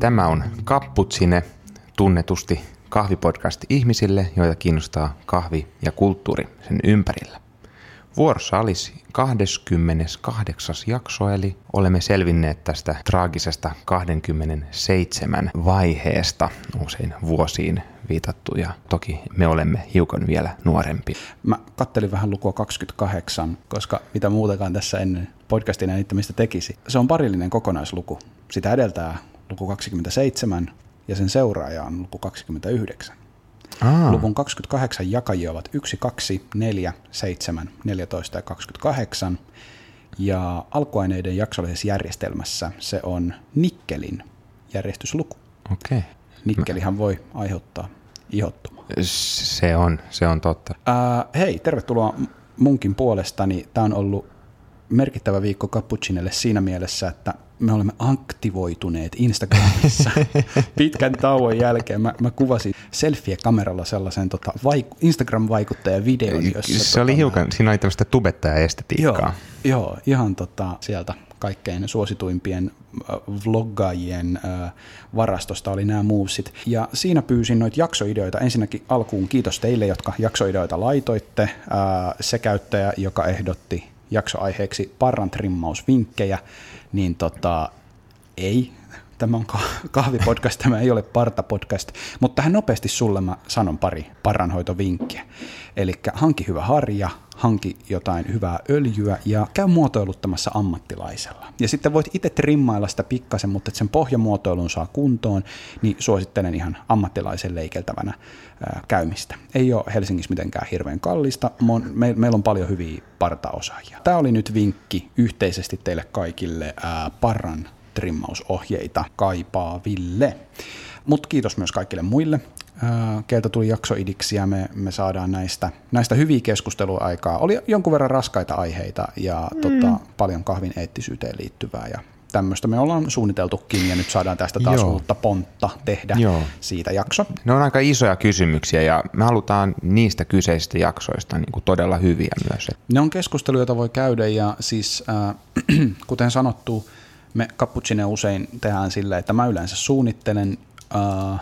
Tämä on Kapputsine, tunnetusti kahvipodcast ihmisille, joita kiinnostaa kahvi ja kulttuuri sen ympärillä. Vuorossa olisi 28. jakso, eli olemme selvinneet tästä traagisesta 27 vaiheesta usein vuosiin viitattu, ja toki me olemme hiukan vielä nuorempi. Mä kattelin vähän lukua 28, koska mitä muutakaan tässä ennen podcastin äänittämistä tekisi. Se on parillinen kokonaisluku. Sitä edeltää luku 27 ja sen seuraaja on luku 29. Aa. Luvun 28 jakajia ovat 1, 2, 4, 7, 14 ja 28. Ja alkuaineiden jaksollisessa järjestelmässä se on nikkelin järjestysluku. Okei. Okay. Nikkelihän voi aiheuttaa ihottumaa. Se on, se on totta. Äh, hei, tervetuloa munkin puolestani. Tämä on ollut merkittävä viikko Cappuccinelle siinä mielessä, että me olemme aktivoituneet Instagramissa pitkän tauon jälkeen. Mä, mä kuvasin selfie-kameralla sellaisen tota, vaik- Instagram-vaikuttajan videon. Jossa, se tota, oli hiukan, siinä oli tämmöistä tubettaja-estetiikkaa. Joo, joo ihan tota, sieltä kaikkein suosituimpien vloggaajien varastosta oli nämä movesit. Ja siinä pyysin noita jaksoideoita. Ensinnäkin alkuun kiitos teille, jotka jaksoideoita laitoitte. Se käyttäjä, joka ehdotti jaksoaiheeksi parran trimmausvinkkejä, niin tota, ei, tämä on kahvipodcast, tämä ei ole partapodcast, mutta tähän nopeasti sulle mä sanon pari parranhoitovinkkiä. Eli hanki hyvä harja, hanki jotain hyvää öljyä ja käy muotoiluttamassa ammattilaisella. Ja sitten voit itse trimmailla sitä pikkasen, mutta sen pohjamuotoilun saa kuntoon, niin suosittelen ihan ammattilaisen leikeltävänä ää, käymistä. Ei ole Helsingissä mitenkään hirveän kallista, me, meillä on paljon hyviä partaosaajia. Tämä oli nyt vinkki yhteisesti teille kaikille ää, parran trimmausohjeita kaipaaville. Mutta kiitos myös kaikille muille, keiltä tuli jaksoidiksi ja me, me saadaan näistä, näistä hyviä keskusteluaikaa. Oli jonkun verran raskaita aiheita ja mm. tota, paljon kahvin eettisyyteen liittyvää ja tämmöistä me ollaan suunniteltukin ja nyt saadaan tästä taas Joo. uutta pontta tehdä Joo. siitä jakso. Ne on aika isoja kysymyksiä ja me halutaan niistä kyseisistä jaksoista niin kuin todella hyviä myös. Ne on keskusteluja, joita voi käydä ja siis äh, kuten sanottu, me Cappuccine usein tehdään sillä, että mä yleensä suunnittelen äh,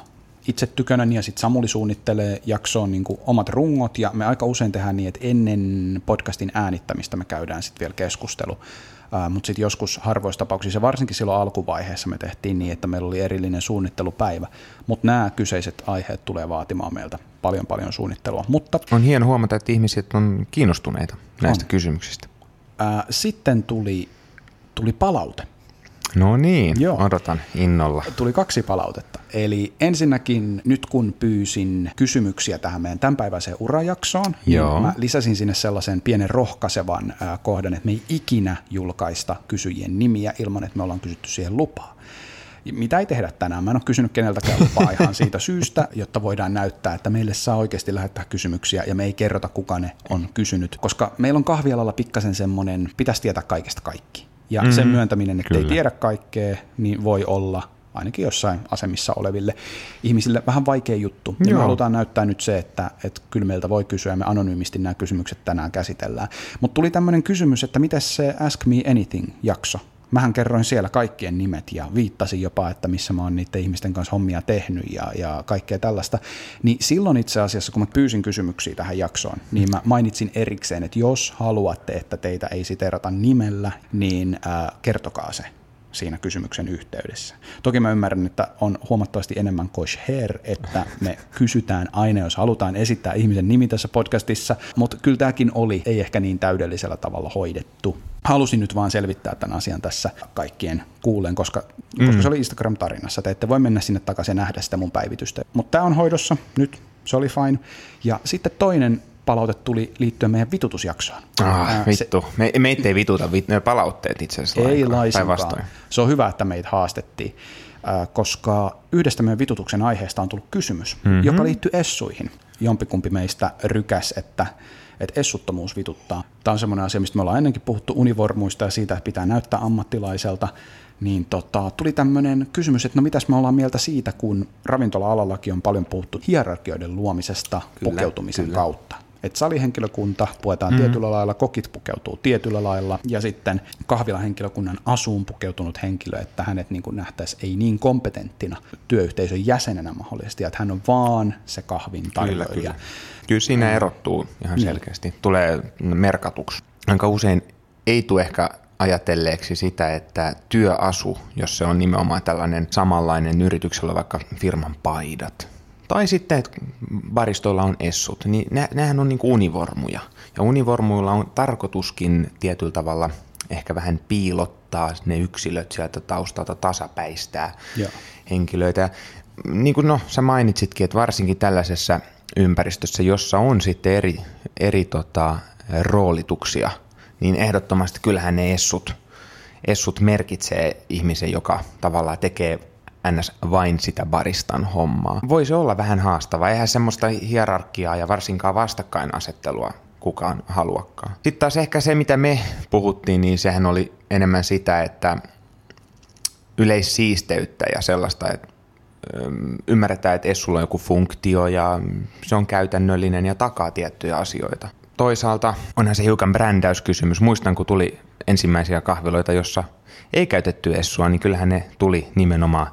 itse tykönän ja sitten Samuli suunnittelee jaksoon niin kuin omat rungot ja me aika usein tehdään niin, että ennen podcastin äänittämistä me käydään sitten vielä keskustelu. Uh, Mutta sitten joskus harvoissa tapauksissa, varsinkin silloin alkuvaiheessa me tehtiin niin, että meillä oli erillinen suunnittelupäivä. Mutta nämä kyseiset aiheet tulee vaatimaan meiltä paljon paljon suunnittelua. Mutta, on hieno huomata, että ihmiset on kiinnostuneita näistä on. kysymyksistä. Uh, sitten tuli, tuli palaute. No niin, Joo. odotan innolla. Tuli kaksi palautetta. Eli ensinnäkin nyt kun pyysin kysymyksiä tähän meidän tämänpäiväiseen urajaksoon, niin Joo. niin mä lisäsin sinne sellaisen pienen rohkaisevan äh, kohdan, että me ei ikinä julkaista kysyjien nimiä ilman, että me ollaan kysytty siihen lupaa. Mitä ei tehdä tänään? Mä en ole kysynyt keneltäkään lupaa ihan siitä syystä, jotta voidaan näyttää, että meille saa oikeasti lähettää kysymyksiä ja me ei kerrota, kuka ne on kysynyt. Koska meillä on kahvialalla pikkasen semmoinen, pitäisi tietää kaikesta kaikki. Ja mm, sen myöntäminen, että kyllä. ei tiedä kaikkea, niin voi olla ainakin jossain asemissa oleville ihmisille vähän vaikea juttu. Ja me halutaan näyttää nyt se, että, että kyllä meiltä voi kysyä ja me anonyymisti nämä kysymykset tänään käsitellään. Mutta tuli tämmöinen kysymys, että miten se Ask Me Anything-jakso mähän kerroin siellä kaikkien nimet ja viittasin jopa, että missä mä oon niiden ihmisten kanssa hommia tehnyt ja, ja kaikkea tällaista. Niin silloin itse asiassa, kun mä pyysin kysymyksiä tähän jaksoon, niin mä mainitsin erikseen, että jos haluatte, että teitä ei siterata nimellä, niin äh, kertokaa se siinä kysymyksen yhteydessä. Toki mä ymmärrän, että on huomattavasti enemmän kosher, että me kysytään aina, jos halutaan esittää ihmisen nimi tässä podcastissa, mutta kyllä tämäkin oli ei ehkä niin täydellisellä tavalla hoidettu. Halusin nyt vaan selvittää tämän asian tässä kaikkien kuulen, koska, mm. koska se oli Instagram-tarinassa. Te ette voi mennä sinne takaisin ja nähdä sitä mun päivitystä. Mutta tämä on hoidossa nyt, se oli fine. Ja sitten toinen palaute tuli liittyen meidän vitutusjaksoon. Ah, Ää, vittu. Se, me, meitä ei vituta vit, palautteet itse asiassa. Ei laisinkaan. Se on hyvä, että meitä haastettiin, koska yhdestä meidän vitutuksen aiheesta on tullut kysymys, mm-hmm. joka liittyy essuihin. Jompikumpi meistä rykäs, että että essuttomuus vituttaa. Tämä on semmoinen asia, mistä me ollaan ennenkin puhuttu univormuista ja siitä, että pitää näyttää ammattilaiselta. Niin tota, tuli tämmöinen kysymys, että no mitäs me ollaan mieltä siitä, kun ravintola-alallakin on paljon puhuttu hierarkioiden luomisesta kyllä, pukeutumisen kyllä. kautta että salihenkilökunta puetaan mm. tietyllä lailla, kokit pukeutuu tietyllä lailla ja sitten kahvilahenkilökunnan asuun pukeutunut henkilö, että hänet niin nähtäisiin ei niin kompetenttina työyhteisön jäsenenä mahdollisesti, että hän on vaan se kahvin tarjoilija. Kyllä, kyllä. kyllä siinä erottuu ihan niin. selkeästi, tulee merkatuksi. Aika usein ei tule ehkä ajatelleeksi sitä, että työasu, jos se on nimenomaan tällainen samanlainen yrityksellä vaikka firman paidat, tai sitten, että baristoilla on essut, niin nä, nehän on niin kuin univormuja. Ja univormuilla on tarkoituskin tietyllä tavalla ehkä vähän piilottaa ne yksilöt sieltä taustalta tasapäistää Joo. henkilöitä. Ja niin kuin no, sä mainitsitkin, että varsinkin tällaisessa ympäristössä, jossa on sitten eri, eri tota, roolituksia, niin ehdottomasti kyllähän ne essut, essut merkitsee ihmisen, joka tavallaan tekee ns. vain sitä baristan hommaa. Voisi olla vähän haastava, eihän semmoista hierarkiaa ja varsinkaan vastakkainasettelua kukaan haluakaan. Sitten taas ehkä se, mitä me puhuttiin, niin sehän oli enemmän sitä, että yleissiisteyttä ja sellaista, että ymmärretään, että Essulla on joku funktio ja se on käytännöllinen ja takaa tiettyjä asioita. Toisaalta onhan se hiukan brändäyskysymys. Muistan, kun tuli ensimmäisiä kahviloita, jossa ei käytetty Essua, niin kyllähän ne tuli nimenomaan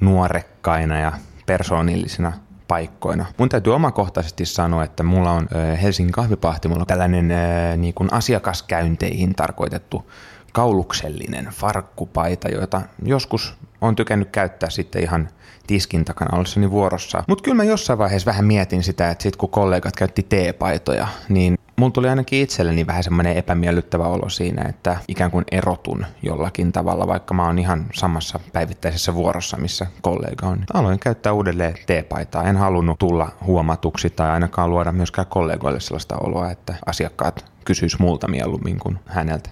nuorekkaina ja persoonillisina paikkoina. Mun täytyy omakohtaisesti sanoa, että mulla on Helsingin kahvipahti, mulla on tällainen niin kuin asiakaskäynteihin tarkoitettu kauluksellinen farkkupaita, joita joskus on tykännyt käyttää sitten ihan tiskin takana ollessani vuorossa. Mutta kyllä mä jossain vaiheessa vähän mietin sitä, että sit kun kollegat käytti teepaitoja, niin Mulla tuli ainakin itselleni vähän semmoinen epämiellyttävä olo siinä, että ikään kuin erotun jollakin tavalla, vaikka mä oon ihan samassa päivittäisessä vuorossa, missä kollega on. Aloin käyttää uudelleen teepaitaa. En halunnut tulla huomatuksi tai ainakaan luoda myöskään kollegoille sellaista oloa, että asiakkaat kysyis multa mieluummin kuin häneltä.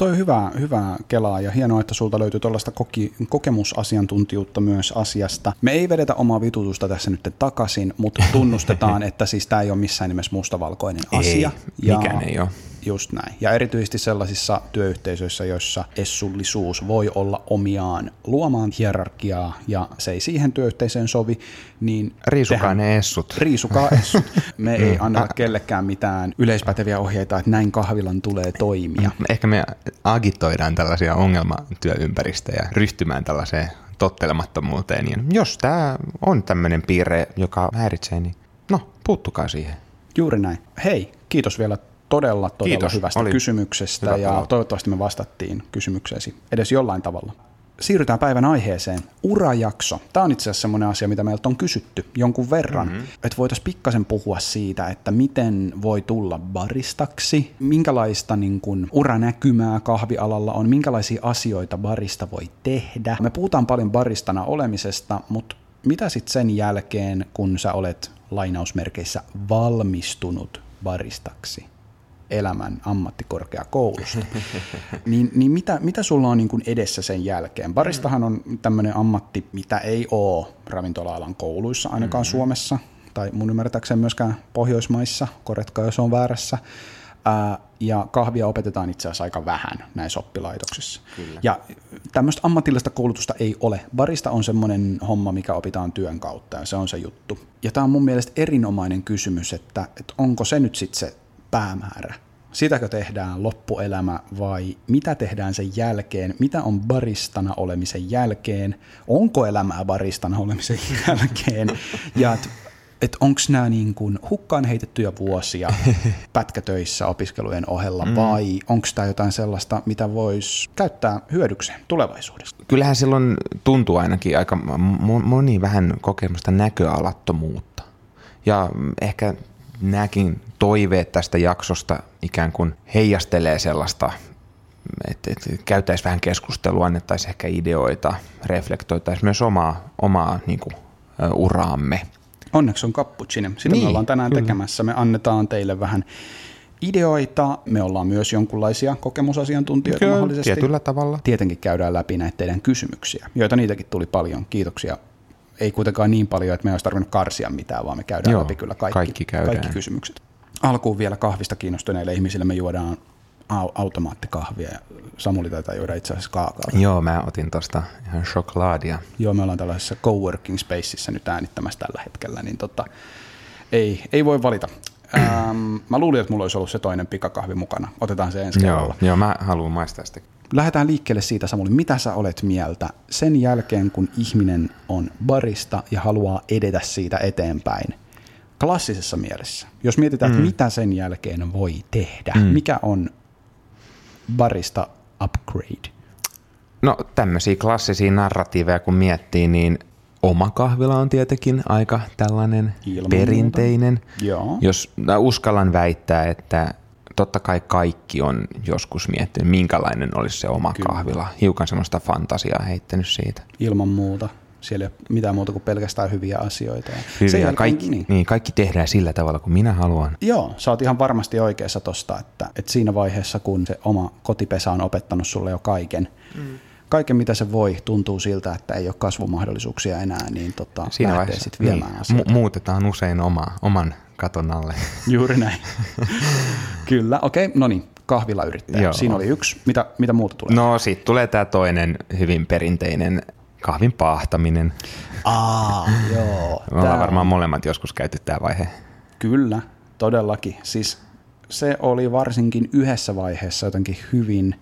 Toi on hyvä, hyvä kelaa ja hienoa, että sulta löytyy tuollaista kokemusasiantuntijuutta myös asiasta. Me ei vedetä omaa vitutusta tässä nyt takaisin, mutta tunnustetaan, että siis tämä ei ole missään nimessä mustavalkoinen asia. Ei, mikään ei ole. Just näin. Ja erityisesti sellaisissa työyhteisöissä, joissa essullisuus voi olla omiaan luomaan hierarkiaa ja se ei siihen työyhteisöön sovi, niin... Riisukaa ne essut. Riisukaa essut. Me ei mm. anneta kellekään mitään yleispäteviä ohjeita, että näin kahvilan tulee toimia. Ehkä me agitoidaan tällaisia ongelmatyöympäristöjä ryhtymään tällaiseen tottelemattomuuteen. Ja jos tämä on tämmöinen piirre, joka häiritsee, niin no, puuttukaa siihen. Juuri näin. Hei, kiitos vielä todella, todella Kiitos. hyvästä Oli kysymyksestä hyvä ja toivottavasti me vastattiin kysymykseesi edes jollain tavalla. Siirrytään päivän aiheeseen. Urajakso. Tämä on itse asiassa sellainen asia, mitä meiltä on kysytty jonkun verran. Mm-hmm. Että voitaisiin pikkasen puhua siitä, että miten voi tulla baristaksi, minkälaista niin kuin, uranäkymää kahvialalla on, minkälaisia asioita barista voi tehdä. Me puhutaan paljon baristana olemisesta, mutta mitä sitten sen jälkeen, kun sä olet lainausmerkeissä valmistunut baristaksi? Elämän ammattikorkeakoulusta. niin, niin mitä, mitä sulla on niin kuin edessä sen jälkeen? Baristahan on tämmöinen ammatti, mitä ei ole ravintola-alan kouluissa, ainakaan mm-hmm. Suomessa, tai mun ymmärtääkseni myöskään Pohjoismaissa, korjatkaa jos on väärässä. Ää, ja kahvia opetetaan itse asiassa aika vähän näissä oppilaitoksissa. Kyllä. Ja tämmöistä ammatillista koulutusta ei ole. Barista on semmoinen homma, mikä opitaan työn kautta, ja se on se juttu. Ja tämä on mun mielestä erinomainen kysymys, että, että onko se nyt sitten se päämäärä? Sitäkö tehdään loppuelämä vai mitä tehdään sen jälkeen? Mitä on baristana olemisen jälkeen? Onko elämää baristana olemisen jälkeen? Ja et, et onko nämä niin kuin hukkaan heitettyjä vuosia pätkätöissä opiskelujen ohella mm. vai onko tämä jotain sellaista, mitä voisi käyttää hyödykseen tulevaisuudessa? Kyllähän silloin tuntuu ainakin aika moni vähän kokemusta näköalattomuutta. Ja ehkä nämäkin toiveet tästä jaksosta ikään kuin heijastelee sellaista, että, että käytäisiin vähän keskustelua, annettaisiin ehkä ideoita, reflektoitaisiin myös omaa, omaa niin kuin, uraamme. Onneksi on cappuccino. Sitä niin, me ollaan tänään kyllä. tekemässä. Me annetaan teille vähän ideoita. Me ollaan myös jonkunlaisia kokemusasiantuntijoita kyllä, mahdollisesti. Tietyllä tavalla. Tietenkin käydään läpi näitä teidän kysymyksiä, joita niitäkin tuli paljon. Kiitoksia ei kuitenkaan niin paljon, että me olisi tarvinnut karsia mitään, vaan me käydään Joo, läpi kyllä kaikki, kaikki, kaikki kysymykset. Alkuun vielä kahvista kiinnostuneille ihmisille me juodaan automaattikahvia ja Samuli taitaa juoda itse asiassa kaakaota. Joo, mä otin tuosta ihan choklaadia. Joo, me ollaan tällaisessa coworking spaceissa nyt äänittämässä tällä hetkellä, niin tota, ei, ei voi valita. Ähm, mä luulin, että mulla olisi ollut se toinen pikakahvi mukana. Otetaan se ensi Joo, joo, mä haluan maistaa sitä. Lähdetään liikkeelle siitä, Samuli, mitä sä olet mieltä sen jälkeen, kun ihminen on barista ja haluaa edetä siitä eteenpäin klassisessa mielessä. Jos mietitään, mm. että mitä sen jälkeen voi tehdä, mm. mikä on barista upgrade? No tämmöisiä klassisia narratiiveja kun miettii, niin oma kahvila on tietenkin aika tällainen Ilman perinteinen. Joo. Jos uskallan väittää, että totta kai kaikki on joskus miettinyt, minkälainen olisi se oma Kyllä. kahvila. Hiukan semmoista fantasiaa heittänyt siitä. Ilman muuta. Siellä ei ole mitään muuta kuin pelkästään hyviä asioita. Hyviä. Sen jälkeen, kaikki, niin. Niin, kaikki tehdään sillä tavalla, kuin minä haluan. Joo, sä oot ihan varmasti oikeassa tosta, että, että siinä vaiheessa, kun se oma kotipesä on opettanut sulle jo kaiken, mm kaiken mitä se voi tuntuu siltä, että ei ole kasvumahdollisuuksia enää, niin tota, Siinä lähtee sitten viemään niin, asioita. Mu- muutetaan usein oma, oman katon alle. Juuri näin. Kyllä, okei, okay, no niin, kahvilayrittäjä. Joo. Siinä oli yksi. Mitä, mitä muuta tulee? No sitten tulee tämä toinen hyvin perinteinen kahvin paahtaminen. Aa, joo. Me ollaan varmaan molemmat joskus käyty tämä vaihe. Kyllä, todellakin. Siis se oli varsinkin yhdessä vaiheessa jotenkin hyvin –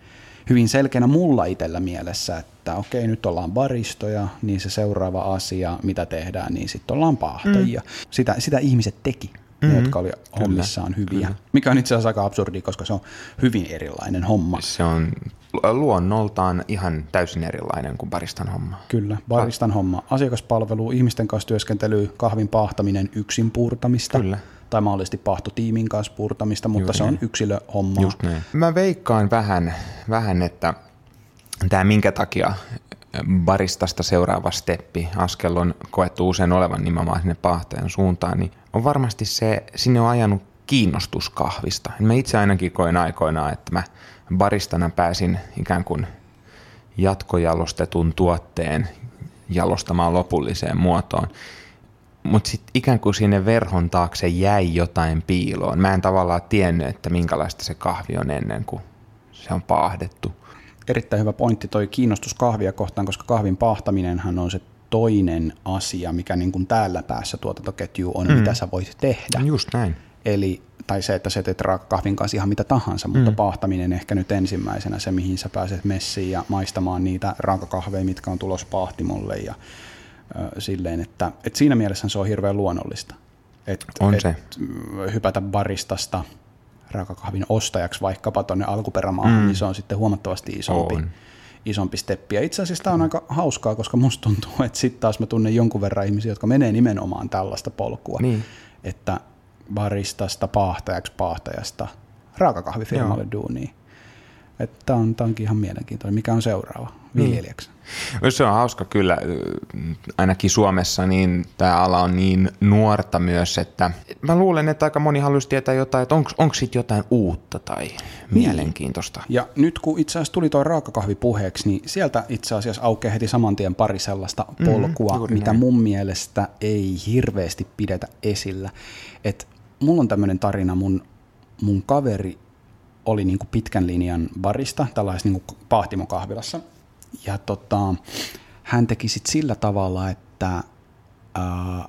hyvin selkeänä mulla itsellä mielessä, että okei, nyt ollaan baristoja, niin se seuraava asia, mitä tehdään, niin sitten ollaan paahtajia. Mm. Sitä, sitä ihmiset teki, mm-hmm. ne, jotka oli hommissaan hyviä. Kyllä. Mikä on itse asiassa aika absurdi, koska se on hyvin erilainen homma. Se on luonnoltaan ihan täysin erilainen kuin baristan homma. Kyllä, baristan homma. Asiakaspalvelu, ihmisten kanssa työskentely, kahvin paahtaminen, yksin puurtamista. Kyllä tai mahdollisesti pahtotiimin kanssa purtamista, mutta Juuri se on yksilöhomma. Just näin. Mä veikkaan vähän, vähän että tämä minkä takia baristasta seuraava steppi, askel on koettu usein olevan nimenomaan sinne pahtajan suuntaan, niin on varmasti se, sinne on ajanut kiinnostus kahvista. Mä itse ainakin koen aikoinaan, että mä baristana pääsin ikään kuin jatkojalostetun tuotteen jalostamaan lopulliseen muotoon mutta sitten ikään kuin sinne verhon taakse jäi jotain piiloon. Mä en tavallaan tiennyt, että minkälaista se kahvi on ennen kuin se on paahdettu. Erittäin hyvä pointti toi kiinnostus kahvia kohtaan, koska kahvin paahtaminenhan on se toinen asia, mikä niin kuin täällä päässä tuotantoketju on, mm. mitä sä voit tehdä. Just näin. Eli, tai se, että sä teet kahvin kanssa ihan mitä tahansa, mutta mm. paahtaminen ehkä nyt ensimmäisenä se, mihin sä pääset messiin ja maistamaan niitä raakakahveja, mitkä on tulos pahtimolle ja silleen, että, että siinä mielessä se on hirveän luonnollista. Et, on et se. Hypätä baristasta raakakahvin ostajaksi vaikkapa tuonne alkuperämaahan, mm. niin se on sitten huomattavasti isompi, on. isompi steppi. Ja itse asiassa tämä on aika hauskaa, koska musta tuntuu, että sitten taas mä tunnen jonkun verran ihmisiä, jotka menee nimenomaan tällaista polkua, niin. että baristasta paahtajaksi paahtajasta raakakahvifirmalle duuniin. Tämä on, onkin ihan mielenkiintoinen. Mikä on seuraava viljelijäksi? Niin. Se on hauska kyllä. Ainakin Suomessa niin tämä ala on niin nuorta myös, että mä luulen, että aika moni haluaisi tietää jotain, että onko sitten jotain uutta tai niin. mielenkiintoista. Ja nyt kun itse asiassa tuli tuo raakakahvi puheeksi, niin sieltä itse asiassa aukeaa heti saman tien pari sellaista mm, polkua, mm, mitä näin. mun mielestä ei hirveästi pidetä esillä. Et mulla on tämmöinen tarina, mun, mun kaveri oli niin kuin pitkän linjan barista tällaisessa niin kuin pahtimokahvilassa. Ja tota, hän teki sit sillä tavalla, että ää,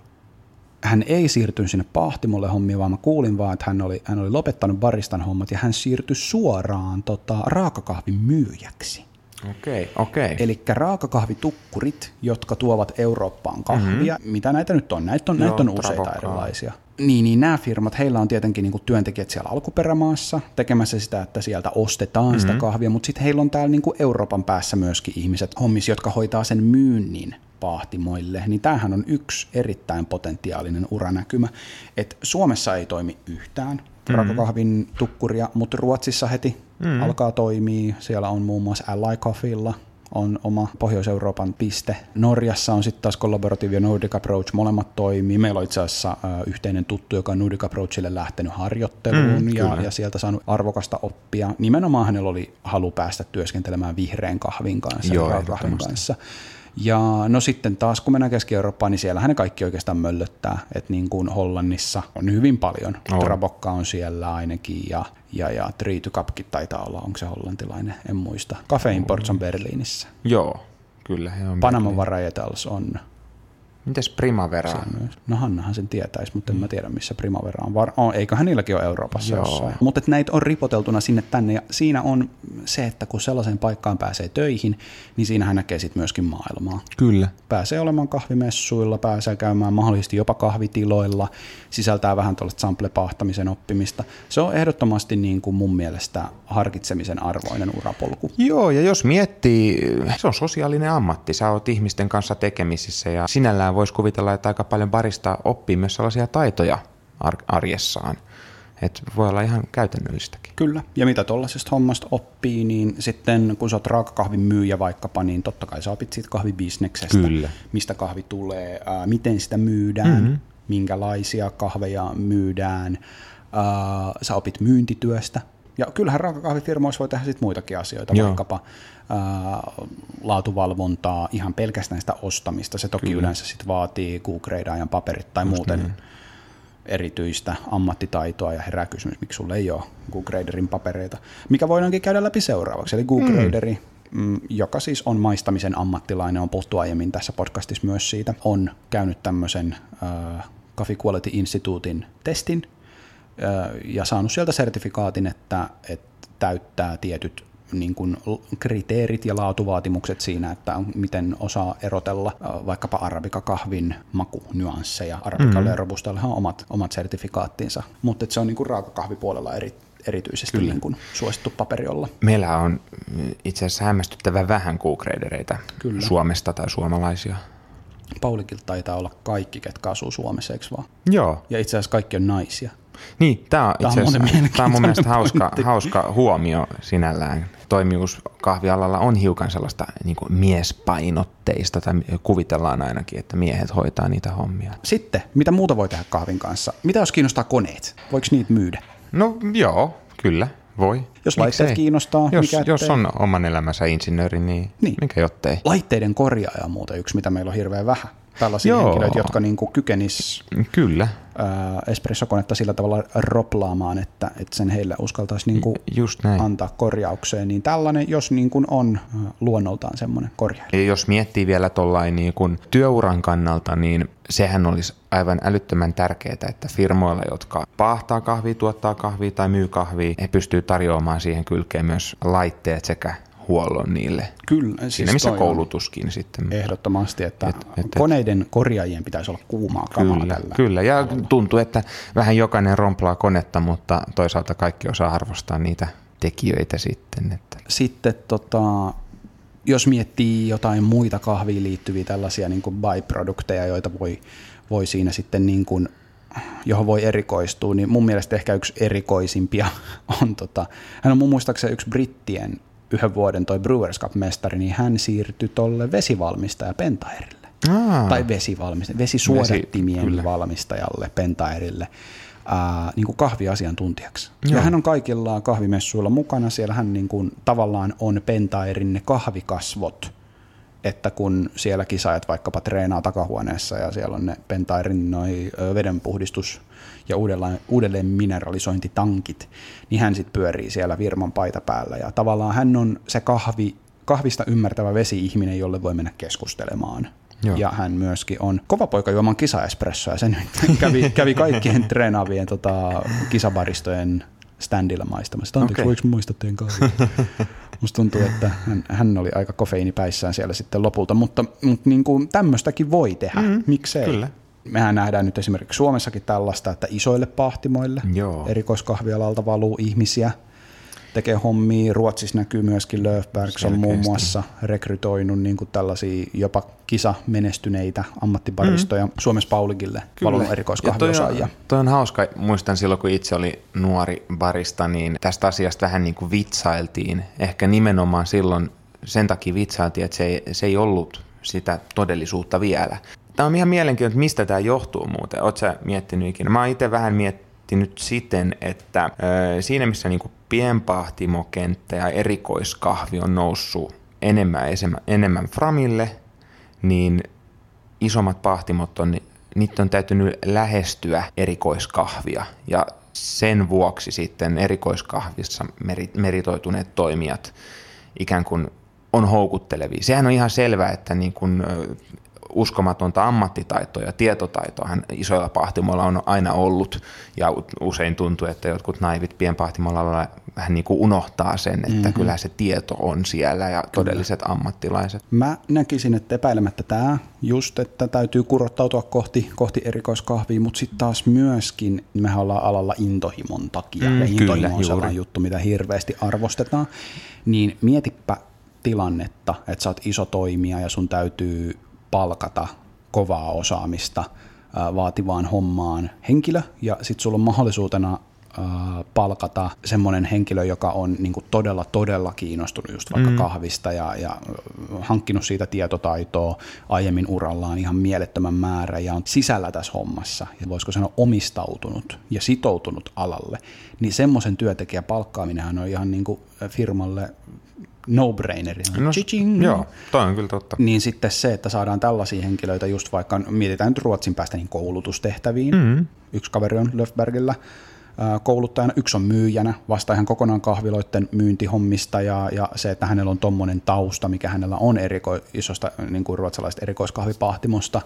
hän ei siirtynyt sinne pahtimolle hommiin, vaan mä kuulin vaan, että hän oli, hän oli lopettanut baristan hommat ja hän siirtyi suoraan tota, raakakahvin myyjäksi. Okei, okay, okei. Okay. Eli raakakahvitukkurit, jotka tuovat Eurooppaan kahvia, mm-hmm. mitä näitä nyt on? Näitä on, Joo, näitä on useita erilaisia. Niin, niin nämä firmat, heillä on tietenkin niin työntekijät siellä alkuperämaassa tekemässä sitä, että sieltä ostetaan mm-hmm. sitä kahvia, mutta sitten heillä on täällä niin Euroopan päässä myöskin ihmiset hommis, jotka hoitaa sen myynnin pahtimoille, niin tämähän on yksi erittäin potentiaalinen uranäkymä, että Suomessa ei toimi yhtään mm-hmm. rakokahvin tukkuria, mutta Ruotsissa heti mm-hmm. alkaa toimia. Siellä on muun muassa Ally Coffeella on oma Pohjois-Euroopan piste. Norjassa on sitten taas Collaborative ja Nordic Approach, molemmat toimii. Meillä on itse asiassa äh, yhteinen tuttu, joka on Nordic Approachille lähtenyt harjoitteluun mm, ja, ja sieltä saanut arvokasta oppia. Nimenomaan hänellä oli halu päästä työskentelemään vihreän kahvin kanssa, Joo, kahvin kanssa. Ja no sitten taas kun mennään Keski-Eurooppaan, niin siellähän ne kaikki oikeastaan möllöttää. Että niin kuin Hollannissa on hyvin paljon. Oh. Trabokka on siellä ainakin ja, ja, ja Triitykapkin taitaa olla, onko se hollantilainen, en muista. Cafe Imports on Berliinissä. Joo, kyllä. Panama Varietals on Mites Primavera? No Hannahan sen tietäisi, mutta en mm. mä tiedä missä Primavera on. Var- oh, eiköhän niilläkin ole Euroopassa Joo. jossain. Mutta näitä on ripoteltuna sinne tänne ja siinä on se, että kun sellaiseen paikkaan pääsee töihin, niin siinähän näkee sitten myöskin maailmaa. Kyllä. Pääsee olemaan kahvimessuilla, pääsee käymään mahdollisesti jopa kahvitiloilla, sisältää vähän tuollaista sample-pahtamisen oppimista. Se on ehdottomasti niin kuin mun mielestä harkitsemisen arvoinen urapolku. Joo, ja jos miettii, se on sosiaalinen ammatti. Sä oot ihmisten kanssa tekemisissä ja sinällään voisi kuvitella, että aika paljon barista oppii myös sellaisia taitoja arjessaan. Et voi olla ihan käytännöllistäkin. Kyllä, ja mitä tuollaisesta hommasta oppii, niin sitten kun sä oot raakakahvin myyjä vaikkapa, niin totta kai sä opit siitä kahvibisneksestä, Kyllä. mistä kahvi tulee, ää, miten sitä myydään, mm-hmm. minkälaisia kahveja myydään, ää, sä opit myyntityöstä, ja kyllähän raakakahvifirmoissa voi tehdä sit muitakin asioita, Joo. vaikkapa laatuvalvontaa, ihan pelkästään sitä ostamista. Se toki Kyllä. yleensä sit vaatii Google-ajan paperit tai Just muuten niin. erityistä ammattitaitoa ja herää kysymys, miksi sulla ei ole Google papereita, mikä voidaankin käydä läpi seuraavaksi. Eli mm. mm. joka siis on maistamisen ammattilainen, on puhuttu aiemmin tässä podcastissa myös siitä, on käynyt tämmöisen äh, Coffee Quality Instituutin testin, ja saanut sieltä sertifikaatin, että, että täyttää tietyt niin kuin kriteerit ja laatuvaatimukset siinä, että on, miten osaa erotella vaikkapa arabikakahvin makunyansseja. Arabikalle mm-hmm. ja on omat, omat sertifikaattinsa, mutta se on niin kuin raakakahvipuolella eri, erityisesti niin kuin suosittu paperiolla. Meillä on itse asiassa hämmästyttävän vähän Q-gradereita Suomesta tai suomalaisia. Paulikilta taitaa olla kaikki, ketkä asuu Suomessa, eikö vaan? Joo. Ja itse asiassa kaikki on naisia. Niin, tämä on, tämä on, tämä on mun mielestä hauska, hauska huomio sinällään. Toimijuus kahvialalla on hiukan sellaista niin kuin miespainotteista, tai kuvitellaan ainakin, että miehet hoitaa niitä hommia. Sitten, mitä muuta voi tehdä kahvin kanssa? Mitä jos kiinnostaa koneet? Voiko niitä myydä? No joo, kyllä. Voi. Jos laitteet kiinnostaa, jos, mikä jos on oman elämänsä insinööri, niin, niin. mikä jottei. Laitteiden korjaaja on muuten yksi, mitä meillä on hirveän vähän. Tällaisia Joo. henkilöitä, jotka niin kykenis Kyllä espressokonetta sillä tavalla roplaamaan, että, että sen heille uskaltaisi niin kuin Just näin. antaa korjaukseen. Niin tällainen, jos niin kuin on luonnoltaan semmoinen korjaaja. Ja jos miettii vielä tuollain niin kuin työuran kannalta, niin sehän olisi aivan älyttömän tärkeää, että firmoilla, jotka pahtaa kahvia, tuottaa kahvia tai myy kahvia, he pystyy tarjoamaan siihen kylkeen myös laitteet sekä huollon niille. Kyllä. Siinä siis missä koulutuskin sitten. Ehdottomasti, että et, et, koneiden korjaajien pitäisi olla kuumaa kamaa kyllä, tällä. Kyllä, ja tuntuu, että vähän jokainen romplaa konetta, mutta toisaalta kaikki osaa arvostaa niitä tekijöitä sitten. Että. Sitten tota, jos miettii jotain muita kahviin liittyviä tällaisia niin kuin byprodukteja, joita voi, voi siinä sitten niin kuin johon voi erikoistua, niin mun mielestä ehkä yksi erikoisimpia on, tota, hän on mun muistaakseni yksi brittien yhden vuoden toi Brewers Cup-mestari, niin hän siirtyi tuolle vesivalmistaja Pentairille. Aa. Tai vesivalmistaja, vesisuodattimien Vesi, valmistajalle Pentairille ää, niin kuin kahviasiantuntijaksi. Joo. Ja hän on kaikilla kahvimessuilla mukana. Siellä hän niin kuin, tavallaan on Pentairin ne kahvikasvot, että kun siellä kisaajat vaikkapa treenaa takahuoneessa ja siellä on ne Pentairin noi vedenpuhdistus ja uudelleen, uudelleen mineralisointitankit, niin hän sitten pyörii siellä virman paita päällä. Ja tavallaan hän on se kahvi, kahvista ymmärtävä vesi-ihminen, jolle voi mennä keskustelemaan. Joo. Ja hän myöskin on kova poika juomaan kisaespressoa, ja sen kävi, kävi kaikkien treenaavien tota, kisabaristojen standilla maistamassa. Anteeksi, okay. voiko muistaa teidän kahvia? Musta tuntuu, että hän, hän oli aika kofeiinipäissään siellä sitten lopulta, mutta, mutta niin kuin tämmöistäkin voi tehdä, mm, miksei? Kyllä mehän nähdään nyt esimerkiksi Suomessakin tällaista, että isoille pahtimoille Joo. erikoiskahvialalta valuu ihmisiä, tekee hommia. Ruotsissa näkyy myöskin Löfbergs on muun muassa rekrytoinut niin kuin tällaisia jopa kisa-menestyneitä ammattibaristoja mm. Suomessa Paulikille valunut erikoiskahviosaajia. Toi, toi on hauska. Muistan silloin, kun itse oli nuori barista, niin tästä asiasta vähän niin kuin vitsailtiin. Ehkä nimenomaan silloin sen takia vitsailtiin, että se ei, se ei ollut sitä todellisuutta vielä. Tämä on ihan mielenkiintoista, että mistä tämä johtuu muuten. Oletko sä miettinyt ikinä? Mä oon itse vähän miettinyt siten, että äh, siinä missä niin kuin pienpahtimokenttä ja erikoiskahvi on noussut enemmän, enemmän framille, niin isommat pahtimot on, niitä on täytynyt lähestyä erikoiskahvia ja sen vuoksi sitten erikoiskahvissa meritoituneet toimijat ikään kuin on houkuttelevia. Sehän on ihan selvää, että niin kuin uskomatonta ammattitaitoa ja tietotaitoa hän isoilla pahtimoilla on aina ollut ja usein tuntuu, että jotkut naivit pienpahtimolla vähän niin kuin unohtaa sen, että mm-hmm. kyllä se tieto on siellä ja todelliset kyllä. ammattilaiset. Mä näkisin, että epäilemättä tämä just, että täytyy kurottautua kohti, kohti erikoiskahvia, mutta sitten taas myöskin mehän ollaan alalla intohimon takia mm, ja intohimo kyllä, on sellainen juttu, mitä hirveästi arvostetaan, niin mietipä tilannetta, että sä oot iso toimija ja sun täytyy palkata kovaa osaamista vaativaan hommaan henkilö, ja sitten sulla on mahdollisuutena palkata semmoinen henkilö, joka on niin kuin todella, todella kiinnostunut just vaikka mm. kahvista ja, ja hankkinut siitä tietotaitoa aiemmin urallaan ihan mielettömän määrä ja on sisällä tässä hommassa ja voisiko sanoa omistautunut ja sitoutunut alalle, niin semmoisen työntekijän palkkaaminen on ihan niin kuin firmalle no-braineri. No, joo, toi on kyllä totta. Niin sitten se, että saadaan tällaisia henkilöitä just vaikka, mietitään nyt Ruotsin päästä niin koulutustehtäviin. Mm-hmm. Yksi kaveri on Löfbergillä kouluttajana, yksi on myyjänä, vastaa ihan kokonaan kahviloiden myyntihommista ja, ja se, että hänellä on tuommoinen tausta, mikä hänellä on eriko, isosta niin kuin ruotsalaista erikoiskahvipahtimosta,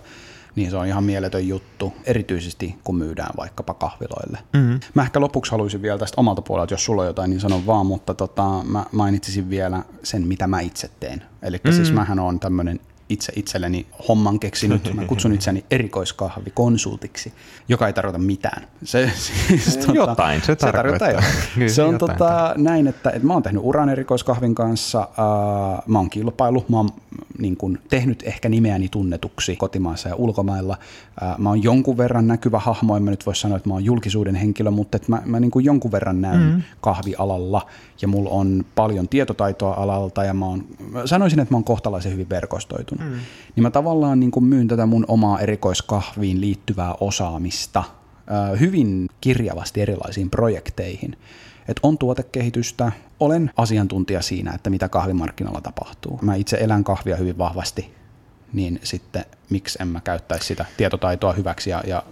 niin se on ihan mieletön juttu, erityisesti kun myydään vaikkapa kahviloille. Mm-hmm. Mä ehkä lopuksi haluaisin vielä tästä omalta puolelta, jos sulla on jotain, niin sanon vaan, mutta tota, mä mainitsisin vielä sen, mitä mä itse teen. Eli mm-hmm. siis mähän on tämmöinen itse itselleni homman keksinyt. Mä kutsun itseäni erikoiskahvikonsultiksi, joka ei tarkoita mitään. Se, siis, tota, jotain se, se tarkoittaa. Kyllä, se on tota, näin, että, että mä oon tehnyt uran erikoiskahvin kanssa, äh, mä oon kilpailu, mä oon niin kun, tehnyt ehkä nimeäni tunnetuksi kotimaassa ja ulkomailla. Äh, mä oon jonkun verran näkyvä hahmo, en mä nyt voi sanoa, että mä oon julkisuuden henkilö, mutta että mä, mä niin jonkun verran näyn mm. kahvialalla ja mulla on paljon tietotaitoa alalta ja mä, oon, mä sanoisin, että mä oon kohtalaisen hyvin verkostoitunut. Mm. Niin mä tavallaan niin kuin myyn tätä mun omaa erikoiskahviin liittyvää osaamista hyvin kirjavasti erilaisiin projekteihin. Et on tuotekehitystä, olen asiantuntija siinä, että mitä kahvimarkkinoilla tapahtuu. Mä itse elän kahvia hyvin vahvasti niin sitten miksi en mä käyttäisi sitä tietotaitoa hyväksi ja, ja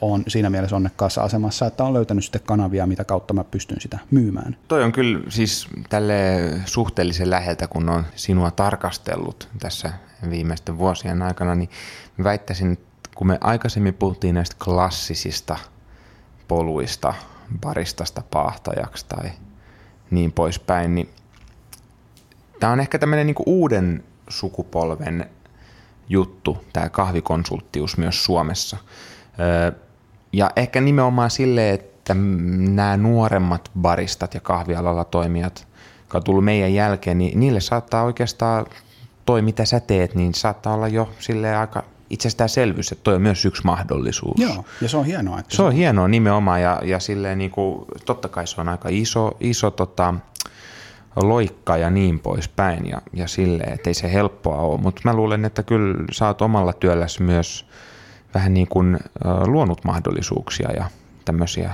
on siinä mielessä onnekkaassa asemassa, että on löytänyt sitten kanavia, mitä kautta mä pystyn sitä myymään. Toi on kyllä siis tälle suhteellisen läheltä, kun on sinua tarkastellut tässä viimeisten vuosien aikana, niin väittäisin, että kun me aikaisemmin puhuttiin näistä klassisista poluista, baristasta paahtajaksi tai niin poispäin, niin tämä on ehkä tämmöinen niin uuden sukupolven juttu, tämä kahvikonsulttius myös Suomessa. Ja ehkä nimenomaan sille, että nämä nuoremmat baristat ja kahvialalla toimijat, jotka on tullut meidän jälkeen, niin niille saattaa oikeastaan toi, mitä sä teet, niin saattaa olla jo sille aika itsestäänselvyys, että toi on myös yksi mahdollisuus. Joo, ja se on hienoa. Että se on hienoa nimenomaan, ja, ja silleen niin kuin, totta kai se on aika iso, iso tota, loikka ja niin poispäin ja, ja silleen, että ei se helppoa ole. Mutta mä luulen, että kyllä sä oot omalla työlläsi myös vähän niin kuin luonut mahdollisuuksia ja tämmöisiä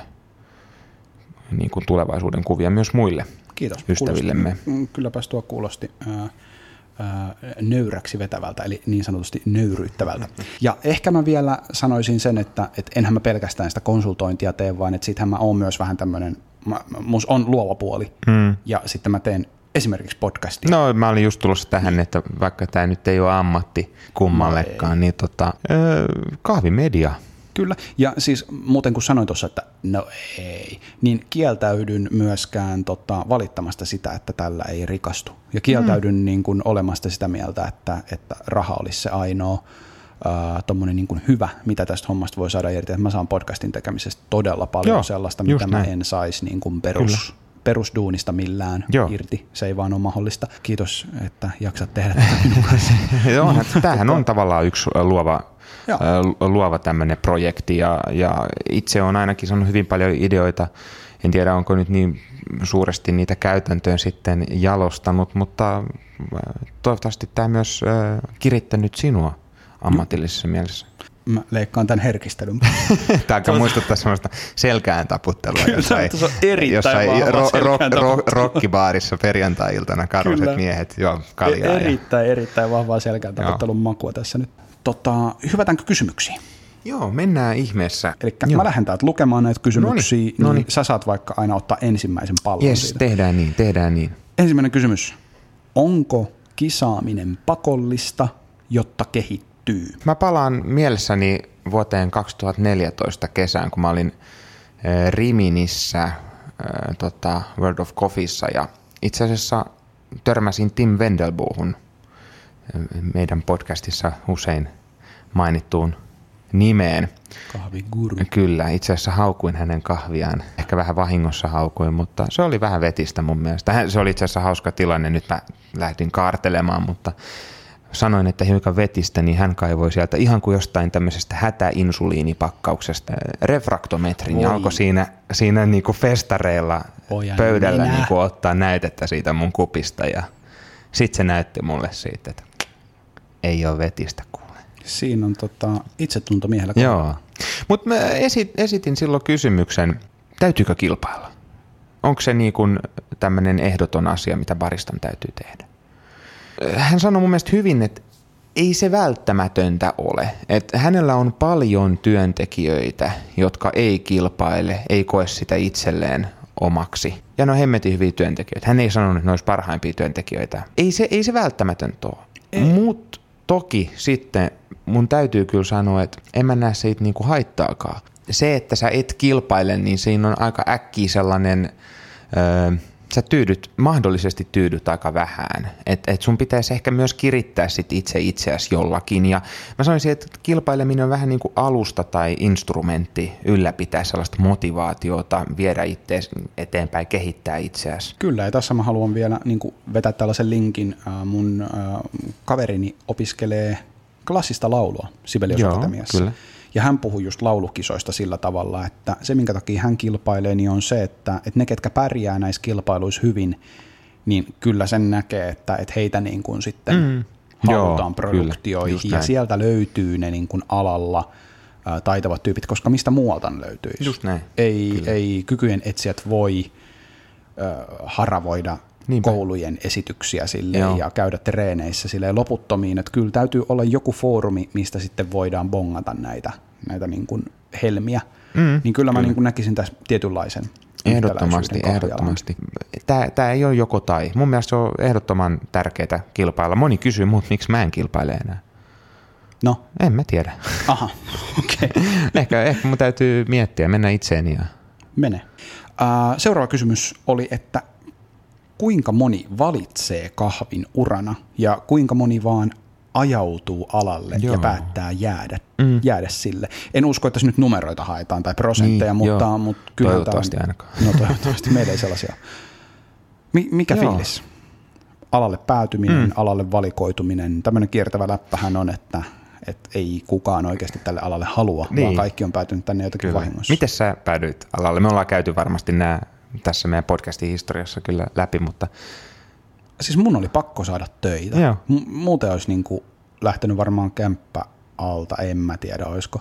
niin kuin tulevaisuuden kuvia myös muille Kiitos. ystävillemme. Kuulosti, mm, kylläpäs tuo kuulosti ää, ää, nöyräksi vetävältä, eli niin sanotusti nöyryyttävältä. Ja ehkä mä vielä sanoisin sen, että, että enhän mä pelkästään sitä konsultointia tee, vaan että sittenhän mä oon myös vähän tämmöinen mus on luova puoli. Mm. Ja sitten mä teen esimerkiksi podcastia. No mä olin just tulossa tähän, että vaikka tämä nyt ei ole ammatti kummallekaan, niin tota, öö, kahvimedia. Kyllä, ja siis muuten kun sanoin tuossa, että no ei, niin kieltäydyn myöskään tota, valittamasta sitä, että tällä ei rikastu. Ja kieltäydyn mm. niin kuin olemasta sitä mieltä, että, että raha olisi se ainoa tuommoinen niin hyvä, mitä tästä hommasta voi saada irti. Mä saan podcastin tekemisestä todella paljon Joo, sellaista, mitä näin. mä en saisi niin kuin perus, perusduunista millään Joo. irti. Se ei vaan ole mahdollista. Kiitos, että jaksat tehdä tätä minun kanssa. Joo, tämähän on tavallaan yksi luova, luova tämmöinen projekti ja, ja itse on ainakin saanut hyvin paljon ideoita. En tiedä, onko nyt niin suuresti niitä käytäntöön sitten jalostanut, mutta toivottavasti tämä myös kirittänyt sinua ammatillisessa mielessä? Mä leikkaan tämän herkistelyn. Tämä muistuttaa sellaista selkään taputtelua jossain, on erittäin jossain ro, ro, ro, rockibaarissa perjantai-iltana karuset Kyllä. miehet joo kaljaa. E- erittäin, ja... erittäin vahvaa selkään taputtelun joo. makua tässä nyt. Tota, hyvätäänkö kysymyksiin? Joo, mennään ihmeessä. Eli mä lähden täältä lukemaan näitä kysymyksiä, noniin, niin noniin. sä saat vaikka aina ottaa ensimmäisen pallon Yes, siitä. tehdään niin, tehdään niin. Ensimmäinen kysymys. Onko kisaaminen pakollista, jotta kehittyy? Liittyy? Mä palaan mielessäni vuoteen 2014 kesään, kun mä olin Riminissä tota, World of Coffeessa ja itse asiassa törmäsin Tim Wendelbuuhun meidän podcastissa usein mainittuun nimeen. Kahviguru. Kyllä, itse asiassa haukuin hänen kahviaan. Ehkä vähän vahingossa haukuin, mutta se oli vähän vetistä mun mielestä. Se oli itse asiassa hauska tilanne, nyt mä lähdin kaartelemaan, mutta sanoin, että hiukan vetistä, niin hän kaivoi sieltä ihan kuin jostain tämmöisestä hätäinsuliinipakkauksesta refraktometrin Oi. ja alkoi siinä, siinä niin kuin festareilla Pojan pöydällä niin kuin ottaa näytettä siitä mun kupista ja sitten se näytti mulle siitä, että ei ole vetistä kuule. Siinä on tota, itsetunto miehellä. Joo, mutta mä esit, esitin silloin kysymyksen, täytyykö kilpailla? Onko se niin kuin tämmöinen ehdoton asia, mitä baristan täytyy tehdä? Hän sanoi mun mielestä hyvin, että ei se välttämätöntä ole. Että hänellä on paljon työntekijöitä, jotka ei kilpaile, ei koe sitä itselleen omaksi. Ja ne on hemmetin hyviä työntekijöitä. Hän ei sanonut, että ne olisi parhaimpia työntekijöitä. Ei se, ei se välttämätöntä ole. Mutta toki sitten mun täytyy kyllä sanoa, että en mä näe siitä niinku haittaakaan. Se, että sä et kilpaile, niin siinä on aika äkkiä sellainen... Öö, sä tyydyt, mahdollisesti tyydyt aika vähän. Että et sun pitäisi ehkä myös kirittää sit itse itseäsi jollakin. Ja mä sanoisin, että kilpaileminen on vähän niin kuin alusta tai instrumentti ylläpitää sellaista motivaatiota, viedä itse eteenpäin, kehittää itseäsi. Kyllä, ja tässä mä haluan vielä niin kuin vetää tällaisen linkin. Mun kaverini opiskelee klassista laulua Sibelius Akatemiassa. Kyllä. Ja hän puhui just laulukisoista sillä tavalla, että se minkä takia hän kilpailee, niin on se, että, että ne ketkä pärjää näissä kilpailuissa hyvin, niin kyllä sen näkee, että, että heitä niin kuin sitten mm. halutaan Joo, produktioihin kyllä, ja sieltä löytyy ne niin kuin alalla taitavat tyypit, koska mistä muualta ne löytyisi. Just näin. Ei, ei kykyjen etsijät voi haravoida Niinpä. koulujen esityksiä sille Joo. ja käydä treeneissä sille loputtomiin, että kyllä täytyy olla joku foorumi, mistä sitten voidaan bongata näitä, näitä niin kuin helmiä. Mm, niin kyllä, kyllä mä niin kuin näkisin tässä tietynlaisen Ehdottomasti, ehdottomasti. Tämä, tämä ei ole joko tai. Mun mielestä se on ehdottoman tärkeää kilpailla. Moni kysyy mutta miksi mä en kilpaile enää. No? En mä tiedä. Aha, okei. Okay. ehkä, ehkä mun täytyy miettiä, mennä itseeni. Ja... Mene. Uh, seuraava kysymys oli, että kuinka moni valitsee kahvin urana ja kuinka moni vaan ajautuu alalle joo. ja päättää jäädä, mm. jäädä sille. En usko, että nyt numeroita haetaan tai prosentteja, niin, mutta, mutta kyllä toivottavasti tämä on, ainakaan. No toivottavasti meillä ei sellaisia. Mikä joo. fiilis? Alalle päätyminen, mm. alalle valikoituminen, tämmöinen kiertävä läppähän on, että, että ei kukaan oikeasti tälle alalle halua, niin. vaan kaikki on päätynyt tänne jotenkin kyllä. vahingossa. Miten sä päädyit alalle? Me ollaan käyty varmasti nämä tässä meidän podcastin historiassa kyllä läpi, mutta... Siis mun oli pakko saada töitä. Joo. M- muuten olisi niin kuin lähtenyt varmaan kämppä alta, en mä tiedä olisiko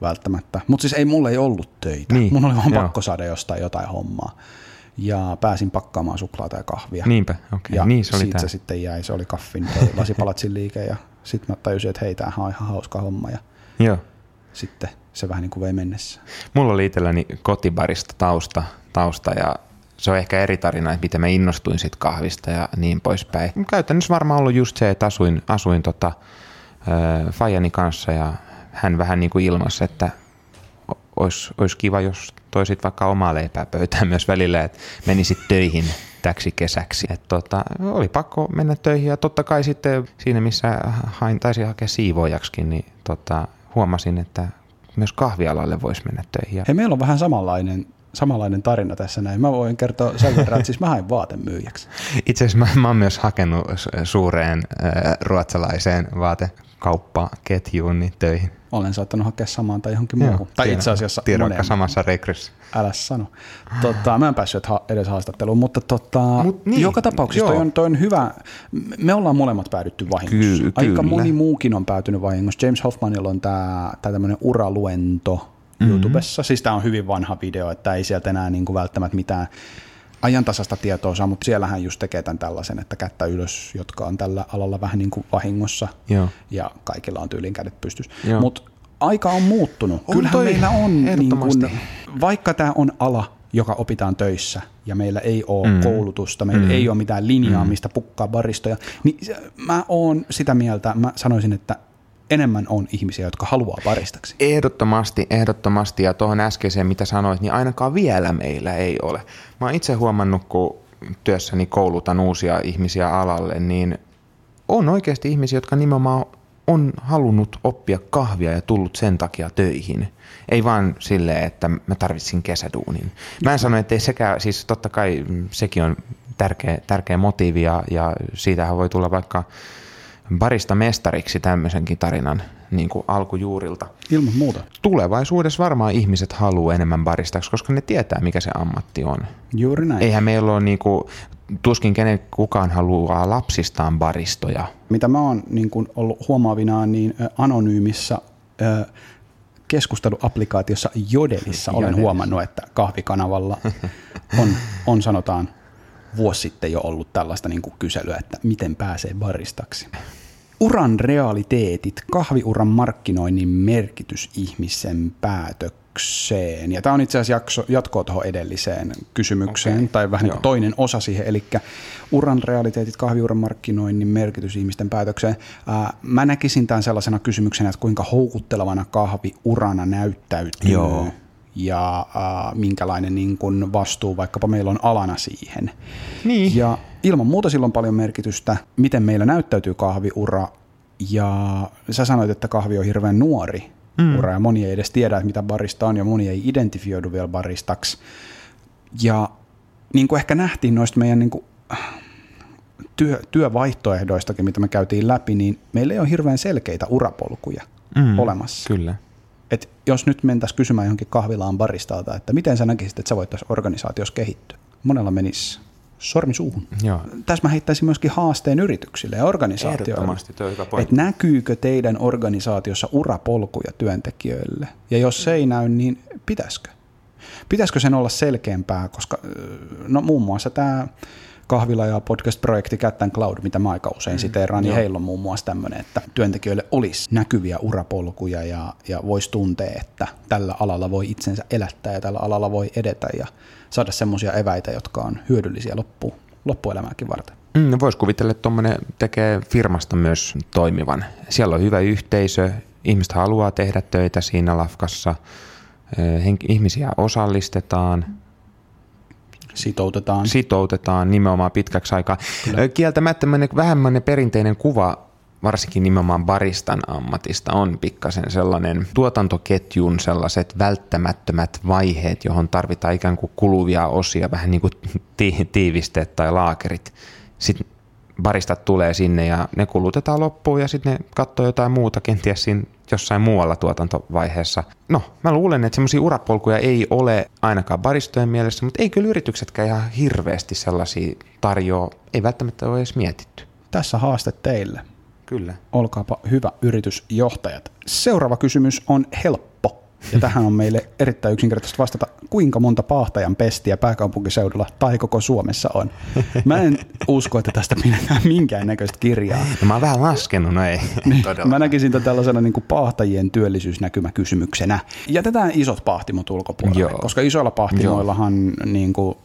välttämättä. Mutta siis ei mulle ei ollut töitä. Niin. Mun oli vaan Joo. pakko saada jostain jotain hommaa. Ja pääsin pakkaamaan suklaata ja kahvia. Niinpä, okei. Okay. Ja niin se oli siitä se sitten jäi, se oli kaffin lasipalatsin liike ja sitten mä tajusin, että hei, tämähän on ihan hauska homma. Ja Joo. Sitten se vähän niin kuin vei mennessä. Mulla oli itselläni kotibarista tausta, tausta ja se on ehkä eri tarina, että miten mä innostuin sit kahvista ja niin poispäin. Käytännössä varmaan ollut just se, että asuin, asuin tota, äh, Fajani kanssa ja hän vähän niin kuin ilmasi, että olisi, olisi kiva, jos toisit vaikka omaa leipää pöytään myös välillä, että menisit töihin täksi kesäksi. Et tota, oli pakko mennä töihin ja totta kai sitten siinä, missä hain, taisin hakea siivoojaksikin, niin tota, huomasin, että myös kahvialalle voisi mennä töihin. Hei, meillä on vähän samanlainen samanlainen tarina tässä näin. Mä voin kertoa sen verran, että siis mä hain vaatemyyjäksi. Itse asiassa mä, mä oon myös hakenut suureen äh, ruotsalaiseen vaatekauppaketjuun niin töihin. Olen saattanut hakea samaan tai johonkin muuhun. Tai tiedän, itse asiassa tiedän, samassa rekryssä. Älä sano. Tota, mä en päässyt edes haastatteluun, mutta tota, Mut niin, joka tapauksessa toi on, toi on hyvä. Me ollaan molemmat päädytty vahingossa. Ky- Aika kyllä. moni muukin on päätynyt vahingossa. James Hoffmanilla on tämä tämmöinen uraluento, mm-hmm. YouTubessa. Siis tämä on hyvin vanha video, että ei sieltä enää niin kuin välttämättä mitään ajantasasta tietoa saa, mutta siellähän just tekee tämän tällaisen, että kättä ylös, jotka on tällä alalla vähän niin kuin vahingossa Joo. ja kaikilla on tyylin kädet pystyssä. Mutta aika on muuttunut. On Kyllähän toi, meillä on, niin kuin, vaikka tämä on ala, joka opitaan töissä ja meillä ei ole mm. koulutusta, meillä mm. ei ole mitään linjaa, mm. mistä pukkaa baristoja, niin mä oon sitä mieltä, mä sanoisin, että enemmän on ihmisiä, jotka haluaa baristaksi. Ehdottomasti, ehdottomasti. Ja tuohon äskeiseen, mitä sanoit, niin ainakaan vielä meillä ei ole. Mä oon itse huomannut, kun työssäni koulutan uusia ihmisiä alalle, niin on oikeasti ihmisiä, jotka nimenomaan on halunnut oppia kahvia ja tullut sen takia töihin. Ei vaan silleen, että mä tarvitsin kesäduunin. Mä en sano, että ei sekä, siis totta kai sekin on tärkeä, tärkeä motiivi ja, ja siitähän voi tulla vaikka barista mestariksi tämmöisenkin tarinan niin kuin alkujuurilta. Ilman muuta. Tulevaisuudessa varmaan ihmiset haluaa enemmän baristaksi, koska ne tietää, mikä se ammatti on. Juuri näin. Eihän meillä ole niin kuin, tuskin kenen kukaan haluaa lapsistaan baristoja. Mitä mä oon niin kuin ollut huomaavinaan, niin anonyymissä keskusteluapplikaatiossa Jodelissa olen huomannut, että kahvikanavalla on, on sanotaan vuosi sitten jo ollut tällaista niin kuin kyselyä, että miten pääsee baristaksi. Uran realiteetit, kahviuran markkinoinnin merkitys ihmisen päätökseen. Ja tämä on itse asiassa jakso, jatkoa tuohon edelliseen kysymykseen, okay. tai vähän niin toinen osa siihen, eli uran realiteetit, kahviuran markkinoinnin merkitys ihmisten päätökseen. Ää, mä näkisin tämän sellaisena kysymyksenä, että kuinka houkuttelevana kahviurana näyttäytyy. Joo ja äh, minkälainen niin kun vastuu vaikkapa meillä on alana siihen. Niin. Ja ilman muuta sillä on paljon merkitystä, miten meillä näyttäytyy kahviura. Ja sä sanoit, että kahvi on hirveän nuori mm. ura ja moni ei edes tiedä, että mitä barista on ja moni ei identifioidu vielä baristaksi. Ja niin kuin ehkä nähtiin noista meidän niin kuin, työ, työvaihtoehdoistakin, mitä me käytiin läpi, niin meillä ei ole hirveän selkeitä urapolkuja mm, olemassa. Kyllä. Et jos nyt mentäisiin kysymään johonkin kahvilaan baristalta, että miten sä näkisit, että sä voitaisiin organisaatiossa kehittyä, monella menisi sormi suuhun. Joo. Tässä mä heittäisin myöskin haasteen yrityksille ja organisaatioille. Että näkyykö teidän organisaatiossa urapolkuja työntekijöille? Ja jos se ei näy, niin pitäisikö? Pitäisikö sen olla selkeämpää, koska no muun muassa tämä kahvila- ja podcast-projekti Cat Cloud, mitä mä aika usein mm, siteeraan, niin heillä on muun muassa tämmöinen, että työntekijöille olisi näkyviä urapolkuja ja, ja voisi tuntea, että tällä alalla voi itsensä elättää ja tällä alalla voi edetä ja saada semmoisia eväitä, jotka on hyödyllisiä loppu, loppuelämääkin varten. Mm, Voisi kuvitella, että tuommoinen tekee firmasta myös toimivan. Siellä on hyvä yhteisö, ihmiset haluaa tehdä töitä siinä lafkassa, ihmisiä osallistetaan, Sitoutetaan. Sitoutetaan nimenomaan pitkäksi aikaa. Kyllä. Kieltämättä vähemmän perinteinen kuva varsinkin nimenomaan baristan ammatista on pikkasen sellainen tuotantoketjun sellaiset välttämättömät vaiheet, johon tarvitaan ikään kuin kuluvia osia, vähän niin kuin tiivisteet tai laakerit. Sitten baristat tulee sinne ja ne kulutetaan loppuun ja sitten ne katsoo jotain muuta kenties siinä jossain muualla tuotantovaiheessa. No, mä luulen, että semmoisia urapolkuja ei ole ainakaan baristojen mielessä, mutta ei kyllä yrityksetkään ihan hirveästi sellaisia tarjoa, ei välttämättä ole edes mietitty. Tässä haaste teille. Kyllä. Olkaapa hyvä yritysjohtajat. Seuraava kysymys on helppo. Ja tähän on meille erittäin yksinkertaisesti vastata, kuinka monta paahtajan pestiä pääkaupunkiseudulla tai koko Suomessa on. Mä en usko, että tästä pidetään minkäännäköistä kirjaa. No mä oon vähän laskenut, no ei niin, Mä näkisin tämän tällaisena niin kuin paahtajien työllisyysnäkymäkysymyksenä. Jätetään isot paahtimot ulkopuolelle, Joo. koska isoilla pahtimoillahan niin kuin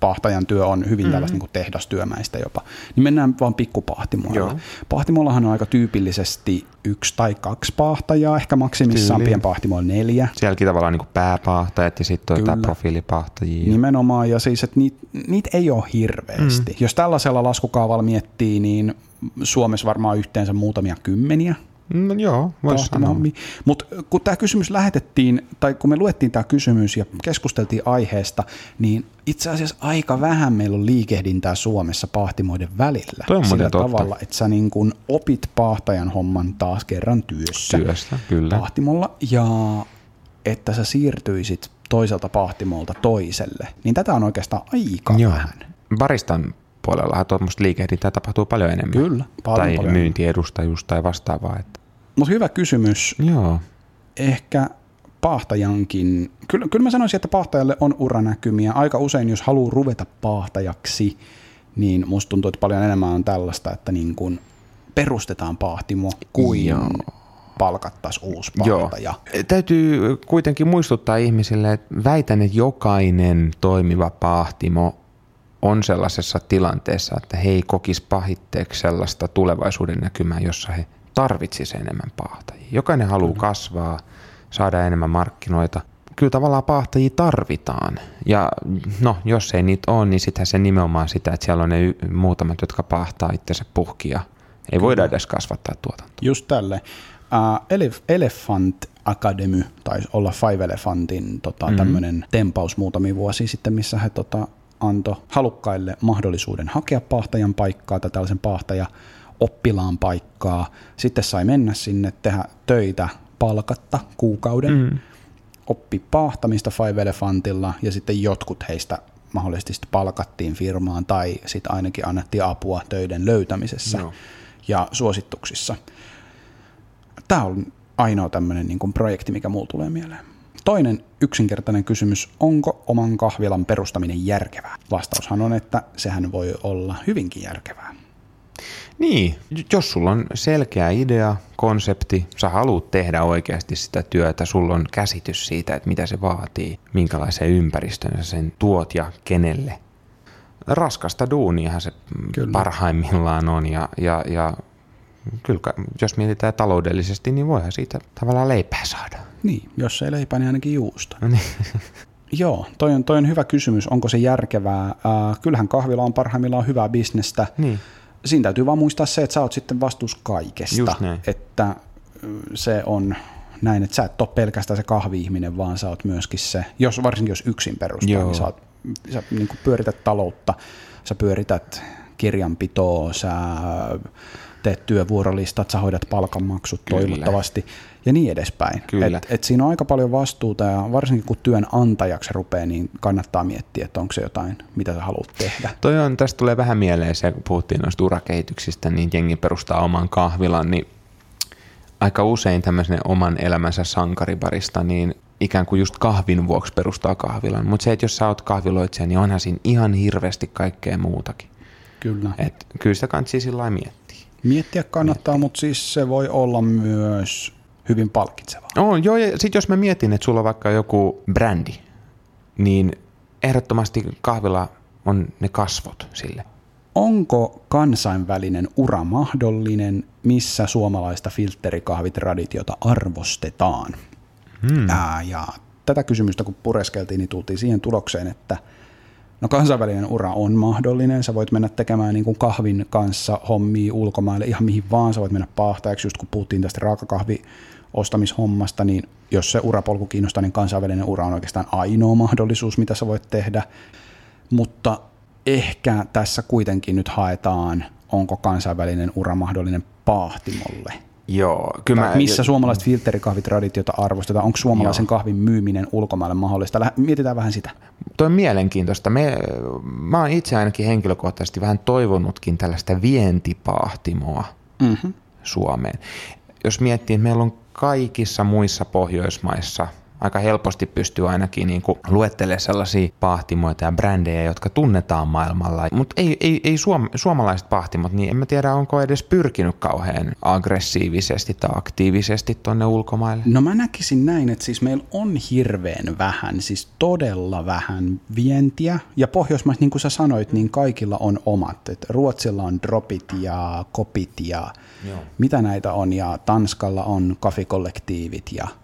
pahtajan työ on hyvin mm-hmm. tällaista niin kuin tehdastyömäistä jopa, niin mennään vaan pikkupahtimoille. Joo. Pahtimollahan on aika tyypillisesti yksi tai kaksi pahtajaa, ehkä maksimissaan pienpahtimoilla neljä. Sielläkin tavallaan niin pääpahtajat ja sitten jotain profiilipahtajia. Nimenomaan, ja siis, että niitä niit ei ole hirveästi. Mm. Jos tällaisella laskukaavalla miettii, niin Suomessa varmaan yhteensä muutamia kymmeniä No, joo, voisi sanoa. Mutta kun tämä kysymys lähetettiin, tai kun me luettiin tämä kysymys ja keskusteltiin aiheesta, niin itse asiassa aika vähän meillä on liikehdintää Suomessa pahtimoiden välillä. Toi on sillä totta. tavalla, että sä niin kun opit pahtajan homman taas kerran työssä. Työstä, kyllä. Pahtimolla, ja että sä siirtyisit toiselta pahtimolta toiselle, niin tätä on oikeastaan aika Joo. vähän. Baristan puolellahan tuommoista liikehdintää tapahtuu paljon enemmän. Kyllä, paljon Tai paljon myyntiedustajuus tai vastaavaa. Että mutta hyvä kysymys. Joo. Ehkä pahtajankin, kyllä, kyllä mä sanoisin, että pahtajalle on uranäkymiä. Aika usein, jos haluaa ruveta pahtajaksi, niin musta tuntuu, että paljon enemmän on tällaista, että niin kun perustetaan pahtimo kuin Joo. palkattaisiin uusi pahtaja. Joo. Täytyy kuitenkin muistuttaa ihmisille, että väitän, että jokainen toimiva pahtimo on sellaisessa tilanteessa, että he ei kokisi pahitteeksi sellaista tulevaisuuden näkymää, jossa he tarvitsisi enemmän paahtajia. Jokainen haluaa kasvaa, saada enemmän markkinoita. Kyllä tavallaan paahtajia tarvitaan. Ja no, jos ei niitä ole, niin sittenhän se nimenomaan sitä, että siellä on ne muutamat, jotka paahtaa itsensä puhkia. Ei Kyllä. voida edes kasvattaa tuotantoa. Just tälle. Uh, Elef- Elephant Academy, taisi olla Five Elephantin tota, mm-hmm. tämmöinen tempaus muutamia vuosia sitten, missä he tota, antoi halukkaille mahdollisuuden hakea paahtajan paikkaa tai tällaisen paahtaja oppilaan paikkaa. Sitten sai mennä sinne, tehdä töitä palkatta kuukauden, mm. oppi paahtamista Five Elephantilla ja sitten jotkut heistä mahdollisesti sitten palkattiin firmaan tai sitten ainakin annettiin apua töiden löytämisessä no. ja suosituksissa. Tämä on ainoa tämmöinen niin kuin projekti, mikä mulla tulee mieleen. Toinen yksinkertainen kysymys, onko oman kahvilan perustaminen järkevää? Vastaushan on, että sehän voi olla hyvinkin järkevää. Niin, jos sulla on selkeä idea, konsepti, sä haluat tehdä oikeasti sitä työtä, sulla on käsitys siitä, että mitä se vaatii, minkälaisen ympäristön sä sen tuot ja kenelle. Raskasta duuniahan se Kyllä. parhaimmillaan on ja, ja, ja kyllä jos mietitään taloudellisesti, niin voihan siitä tavallaan leipää saada. Niin, jos ei leipää, niin ainakin juusta. No niin. Joo, toi on, toi on hyvä kysymys, onko se järkevää. Äh, kyllähän kahvila on parhaimmillaan hyvää bisnestä. Niin. Siinä täytyy vaan muistaa se, että sä oot sitten vastuus kaikesta. Että se on näin, että sä et ole pelkästään se kahvi-ihminen, vaan sä oot myöskin se, jos, varsinkin jos yksin perustaa, Joo. niin sä, oot, sä niin pyörität taloutta, sä pyörität kirjanpitoa, sä teet työvuorolistat, sä hoidat palkanmaksut Kyllä. toivottavasti ja niin edespäin. Kyllä. Et, et siinä on aika paljon vastuuta ja varsinkin kun työnantajaksi rupeaa, niin kannattaa miettiä, että onko se jotain, mitä sä haluat tehdä. Toi on, tästä tulee vähän mieleen se, kun puhuttiin noista urakehityksistä, niin jengi perustaa oman kahvilan, niin aika usein tämmöisen oman elämänsä sankaribarista, niin ikään kuin just kahvin vuoksi perustaa kahvilan. Mutta se, että jos sä oot kahviloitsija, niin onhan siinä ihan hirveästi kaikkea muutakin. Kyllä. Et kyllä sitä kannattaa sillä miettiä. Miettiä kannattaa, mutta siis se voi olla myös hyvin palkitsevaa. On, joo, ja sitten jos mä mietin, että sulla on vaikka joku brändi, niin ehdottomasti kahvilla on ne kasvot sille. Onko kansainvälinen ura mahdollinen, missä suomalaista filterikahvitraditiota arvostetaan? Hmm. Ää, ja tätä kysymystä kun pureskeltiin, niin tultiin siihen tulokseen, että – No kansainvälinen ura on mahdollinen, sä voit mennä tekemään niin kuin kahvin kanssa hommia ulkomaille ihan mihin vaan, sä voit mennä pahtajaksi, just kun puhuttiin tästä raakakahvi ostamishommasta, niin jos se urapolku kiinnostaa, niin kansainvälinen ura on oikeastaan ainoa mahdollisuus, mitä sä voit tehdä. Mutta ehkä tässä kuitenkin nyt haetaan, onko kansainvälinen ura mahdollinen pahtimolle. Joo, kyllä mä, missä suomalaiset filterikahvitraditiota arvostetaan? Onko suomalaisen joo. kahvin myyminen ulkomaille mahdollista? Mietitään vähän sitä. Tuo on mielenkiintoista. Me, mä oon itse ainakin henkilökohtaisesti vähän toivonutkin tällaista vientipahtimoa mm-hmm. Suomeen. Jos miettii, että meillä on kaikissa muissa Pohjoismaissa – aika helposti pystyy ainakin niin kuin luettelemaan sellaisia pahtimoita ja brändejä, jotka tunnetaan maailmalla. Mutta ei, ei, ei suom, suomalaiset pahtimot, niin en mä tiedä, onko edes pyrkinyt kauhean aggressiivisesti tai aktiivisesti tuonne ulkomaille. No mä näkisin näin, että siis meillä on hirveän vähän, siis todella vähän vientiä. Ja Pohjoismaissa, niin kuin sä sanoit, niin kaikilla on omat. Et Ruotsilla on dropit ja kopit ja Joo. mitä näitä on, ja Tanskalla on kafikollektiivit ja –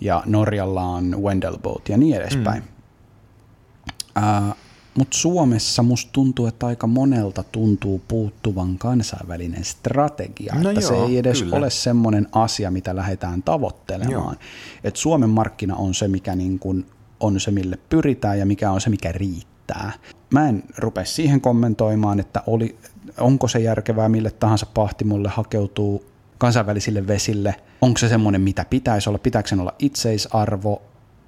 ja Norjalla on Wendelboat ja niin edespäin. Mm. Uh, Mutta Suomessa musta tuntuu, että aika monelta tuntuu puuttuvan kansainvälinen strategia, no että joo, se ei edes kyllä. ole semmoinen asia, mitä lähdetään tavoittelemaan. Et Suomen markkina on se, mikä niin kun on se, mille pyritään ja mikä on se, mikä riittää. Mä en rupea siihen kommentoimaan, että oli, onko se järkevää mille tahansa pahtimolle hakeutuu kansainvälisille vesille. Onko se semmoinen, mitä pitäisi olla? Pitääkö sen olla itseisarvo?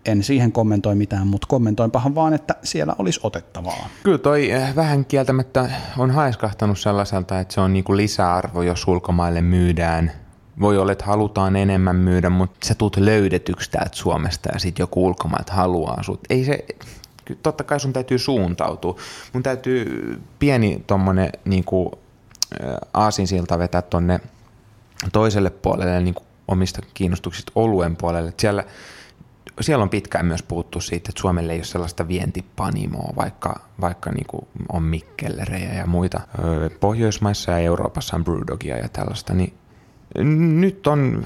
En siihen kommentoi mitään, mutta kommentoinpahan vaan, että siellä olisi otettavaa. Kyllä toi eh, vähän kieltämättä on haiskahtanut sellaiselta, että se on niinku lisäarvo, jos ulkomaille myydään. Voi olla, että halutaan enemmän myydä, mutta sä tulet löydetyksi täältä Suomesta ja sitten joku ulkomailta haluaa sut. Ei se, totta kai sun täytyy suuntautua. Mun täytyy pieni tommonen niinku, aasinsilta vetää tonne – toiselle puolelle niin kuin omista kiinnostuksista oluen puolelle. Siellä, siellä on pitkään myös puhuttu siitä, että Suomelle ei ole sellaista vientipanimoa, vaikka, vaikka niin kuin on mikkellerejä ja muita. Pohjoismaissa ja Euroopassa on brewdogia ja tällaista, niin nyt on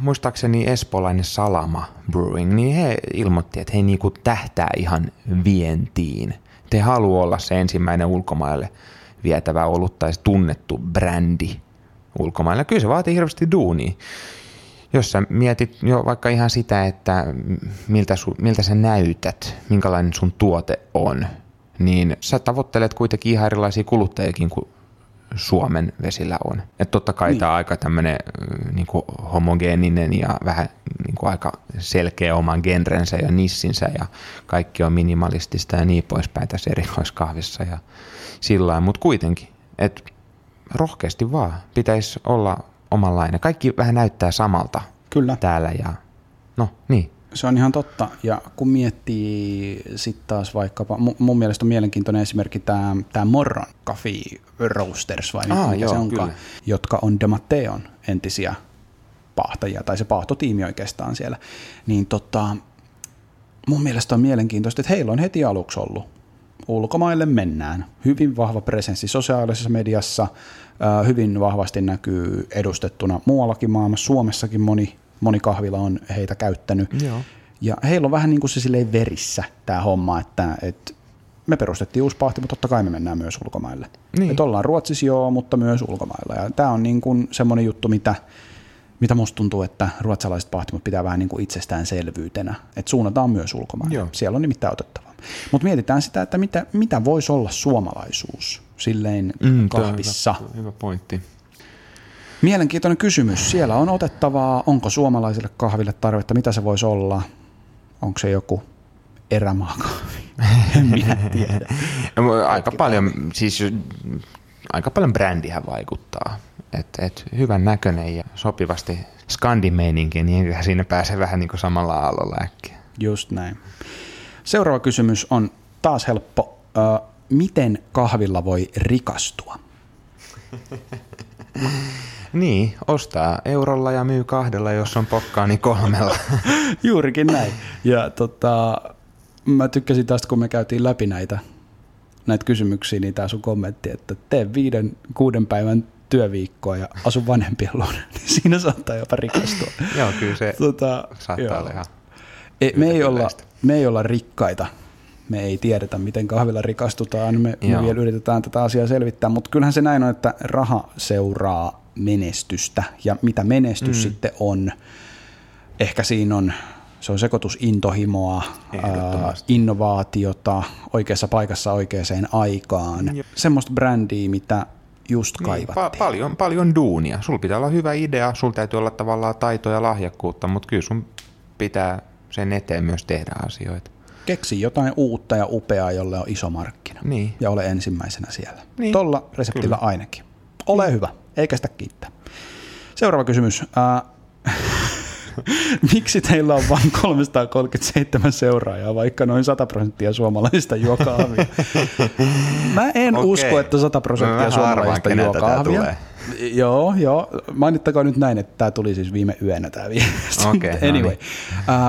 muistaakseni espolainen Salama Brewing, niin he ilmoitti, että he niinku tähtää ihan vientiin. Te haluaa olla se ensimmäinen ulkomaille vietävä olut tai tunnettu brändi ulkomaille. Kyllä se vaatii hirveästi duunia. Jos sä mietit jo vaikka ihan sitä, että miltä, su, miltä sä näytät, minkälainen sun tuote on, niin sä tavoittelet kuitenkin ihan erilaisia kuluttajiakin kuin Suomen vesillä on. Että totta kai niin. tämä on aika tämmöinen niin homogeeninen ja vähän niin kuin aika selkeä oman genrensä ja nissinsä ja kaikki on minimalistista ja niin poispäin tässä erikoiskahvissa ja sillä mutta kuitenkin, että rohkeasti vaan pitäisi olla omanlainen. Kaikki vähän näyttää samalta Kyllä. täällä ja no niin. Se on ihan totta. Ja kun miettii sitten taas vaikkapa, mun mielestä on mielenkiintoinen esimerkki tämä, tämä Morron Coffee Roasters, vai Aa, mikä joo, se onkaan, kyllä. jotka on Demateon entisiä pahtajia, tai se pahtotiimi oikeastaan siellä. Niin tota, mun mielestä on mielenkiintoista, että heillä on heti aluksi ollut ulkomaille mennään. Hyvin vahva presenssi sosiaalisessa mediassa, hyvin vahvasti näkyy edustettuna muuallakin maailmassa. Suomessakin moni, moni kahvila on heitä käyttänyt. Joo. Ja heillä on vähän niin kuin se silleen verissä tämä homma, että, että me perustettiin uusi pahti, mutta totta kai me mennään myös ulkomaille. Niin. Että ollaan Ruotsissa joo, mutta myös ulkomailla. Ja tämä on niin kuin semmoinen juttu, mitä, mitä musta tuntuu, että ruotsalaiset pahtimot pitää vähän niin kuin itsestäänselvyytenä. Että suunnataan myös ulkomaille. Joo. Siellä on nimittäin otettavaa. Mutta mietitään sitä, että mitä, mitä voisi olla suomalaisuus silleen mm, kahvissa. Hyvä, hyvä pointti. Mielenkiintoinen kysymys. Siellä on otettavaa. Onko suomalaisille kahville tarvetta? Mitä se voisi olla? Onko se joku erämaakahvi? en minä tiedä. aika paljon, siis aika paljon brändihän vaikuttaa. Et, et hyvän näköinen ja sopivasti skandimeininki, niin siinä pääsee vähän niin kuin samalla aallolla äkkiä. Just näin. Seuraava kysymys on taas helppo. Miten kahvilla voi rikastua? niin, ostaa eurolla ja myy kahdella, jos on pokkaa, niin kolmella. Juurikin näin. Ja tota, mä tykkäsin tästä, kun me käytiin läpi näitä, näitä kysymyksiä, niin tämä sun kommentti, että tee viiden, kuuden päivän työviikkoa ja asu vanhempien luona, niin siinä saattaa jopa rikastua. joo, kyllä se tota, saattaa joo. olla ihan e, me, ei olla, me ei olla rikkaita, me ei tiedetä, miten kahvilla rikastutaan, me, me vielä yritetään tätä asiaa selvittää, mutta kyllähän se näin on, että raha seuraa menestystä, ja mitä menestys mm. sitten on, ehkä siinä on se on sekoitus intohimoa, ää, innovaatiota oikeassa paikassa oikeaan aikaan. Jep. Semmoista brändiä, mitä just niin, kaivattiin. Pa- paljon, paljon duunia. Sulla pitää olla hyvä idea, sulla täytyy olla tavallaan taitoja ja lahjakkuutta, mutta kyllä sun pitää sen eteen myös tehdä asioita. Keksi jotain uutta ja upeaa, jolle on iso markkina. Niin. Ja ole ensimmäisenä siellä. Niin. Tolla reseptillä kyllä. ainakin. Ole niin. hyvä, eikä sitä kiittää. Seuraava kysymys. Äh, Miksi teillä on vain 337 seuraajaa, vaikka noin 100 prosenttia suomalaisista juo kahvia? Mä en okay. usko, että 100 prosenttia suomalaisista juo kahvia. Joo, joo. Mainittakoon nyt näin, että tämä tuli siis viime yönä tämä viesti. Okay, no anyway, niin.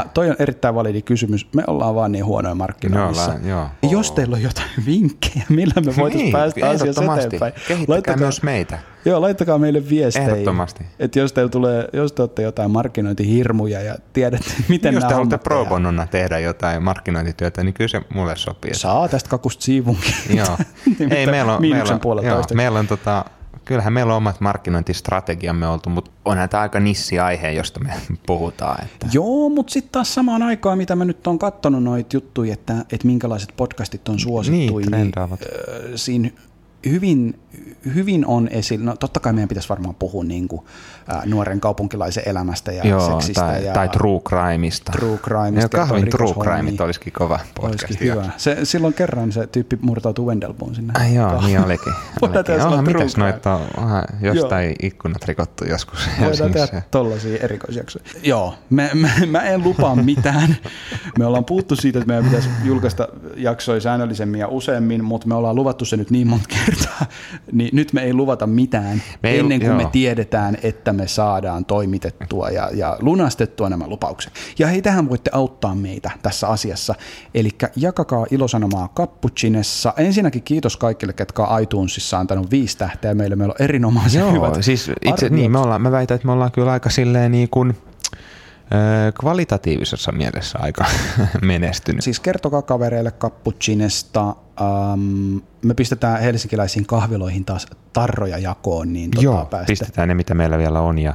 uh, toi on erittäin validi kysymys. Me ollaan vaan niin huonoja markkinoinnissa. No, joo. Jos teillä on jotain vinkkejä, millä me voitaisiin niin, päästä asiassa eteenpäin. Kehittäkää laittakaa, myös meitä. Joo, laittakaa meille viestejä. Ehdottomasti. Että jos teillä tulee, jos te olette jotain markkinointihirmuja ja tiedätte, miten Jos te haluatte pro bonona tehdä jotain markkinointityötä, niin kyllä se mulle sopii. Saa tästä kakusta siivunkin. Joo. Ei, meillä on, meillä on, joo, meillä on tota, kyllähän meillä on omat markkinointistrategiamme oltu, mutta onhan tämä aika nissi-aihe, josta me puhutaan. Että. Joo, mutta sitten taas samaan aikaan, mitä mä nyt oon katsonut noita juttuja, että, että minkälaiset podcastit on suosittu, niin, niin äh, siinä hyvin, hyvin on esillä, no totta kai meidän pitäisi varmaan puhua niin kuin, ää, nuoren kaupunkilaisen elämästä ja Joo, seksistä. Tai, ja tai true crimeista. True crimeista. Ja kahvin true crimeit olisikin kova podcast. Olisikin hyvä. Se, silloin kerran se tyyppi murtautui Wendelboon sinne. Ai joo, niin olikin. olikin. Oha, mitäs noita on aha, jostain joo. ikkunat rikottu joskus Voidaan tehdä tollaisia erikoisjaksoja. Joo, me, me, mä en lupaa mitään. me ollaan puhuttu siitä, että meidän pitäisi julkaista jaksoja säännöllisemmin ja useammin, mutta me ollaan luvattu se nyt niin monta kertaa niin nyt me ei luvata mitään me ei, ennen kuin joo. me tiedetään, että me saadaan toimitettua ja, ja lunastettua nämä lupaukset. Ja hei, tähän voitte auttaa meitä tässä asiassa. Eli jakakaa ilosanomaa Cappuccinessa. Ensinnäkin kiitos kaikille, ketkä on iTunesissa antanut viisi tähteä meille. Meillä on erinomaisen joo, hyvät siis itse, niin, me ollaan, mä väitän, että me ollaan kyllä aika silleen niin kuin – kvalitatiivisessa mielessä aika menestynyt. Siis kertokaa kavereille kappuccinesta. Um, me pistetään helsinkiläisiin kahviloihin taas tarroja jakoon. Niin tota Joo, päästä, pistetään ne mitä meillä vielä on ja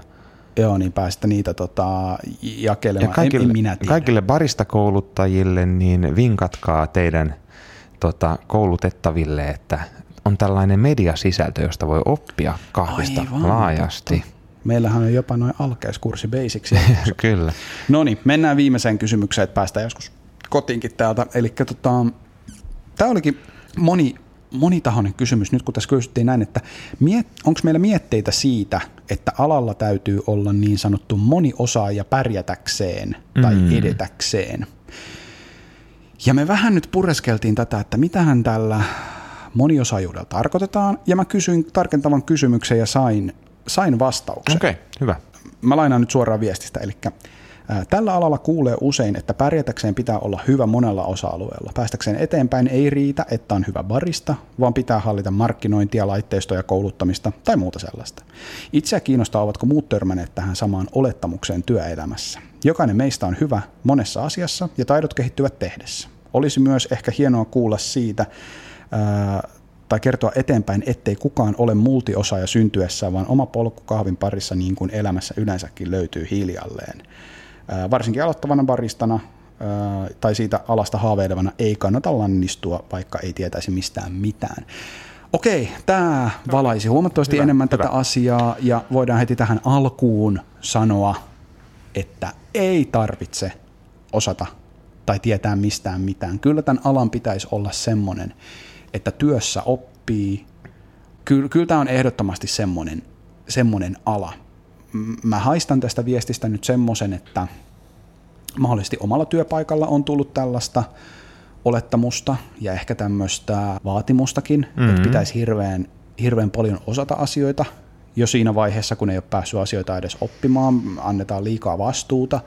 Joo, niin päästä niitä tota, jakelemaan. Ja kaikille, en, minä tiedä. kaikille barista-kouluttajille niin vinkatkaa teidän tota, koulutettaville, että on tällainen mediasisältö, josta voi oppia kahvista Aivan, laajasti. Totta. Meillähän on jopa noin alkeiskurssi basics. Kyllä. No niin, mennään viimeiseen kysymykseen, että päästään joskus kotiinkin täältä. Eli tota, tämä olikin moni, monitahoinen kysymys nyt, kun tässä kysyttiin näin, että onko meillä mietteitä siitä, että alalla täytyy olla niin sanottu moni osaaja pärjätäkseen tai mm. edetäkseen. Ja me vähän nyt pureskeltiin tätä, että mitähän tällä moniosaajuudella tarkoitetaan, ja mä kysyin tarkentavan kysymyksen ja sain sain vastauksen. Okei, okay, hyvä. Mä lainaan nyt suoraan viestistä, eli Tällä alalla kuulee usein, että pärjätäkseen pitää olla hyvä monella osa-alueella. Päästäkseen eteenpäin ei riitä, että on hyvä barista, vaan pitää hallita markkinointia, laitteistoja, kouluttamista tai muuta sellaista. Itseä kiinnostaa, ovatko muut törmänneet tähän samaan olettamukseen työelämässä. Jokainen meistä on hyvä monessa asiassa ja taidot kehittyvät tehdessä. Olisi myös ehkä hienoa kuulla siitä, tai kertoa eteenpäin, ettei kukaan ole multiosaaja syntyessään, vaan oma polku kahvin parissa niin kuin elämässä yleensäkin löytyy hiljalleen. Varsinkin aloittavana baristana tai siitä alasta haaveilevana ei kannata lannistua, vaikka ei tietäisi mistään mitään. Okei, tämä valaisi huomattavasti hyvä, enemmän hyvä. tätä asiaa ja voidaan heti tähän alkuun sanoa, että ei tarvitse osata tai tietää mistään mitään. Kyllä tämän alan pitäisi olla semmoinen, että työssä oppii. Kyllä, kyllä tämä on ehdottomasti semmoinen, semmoinen ala. Mä haistan tästä viestistä nyt semmoisen, että mahdollisesti omalla työpaikalla on tullut tällaista olettamusta ja ehkä tämmöistä vaatimustakin, mm-hmm. että pitäisi hirveän, hirveän paljon osata asioita jo siinä vaiheessa, kun ei ole päässyt asioita edes oppimaan, annetaan liikaa vastuuta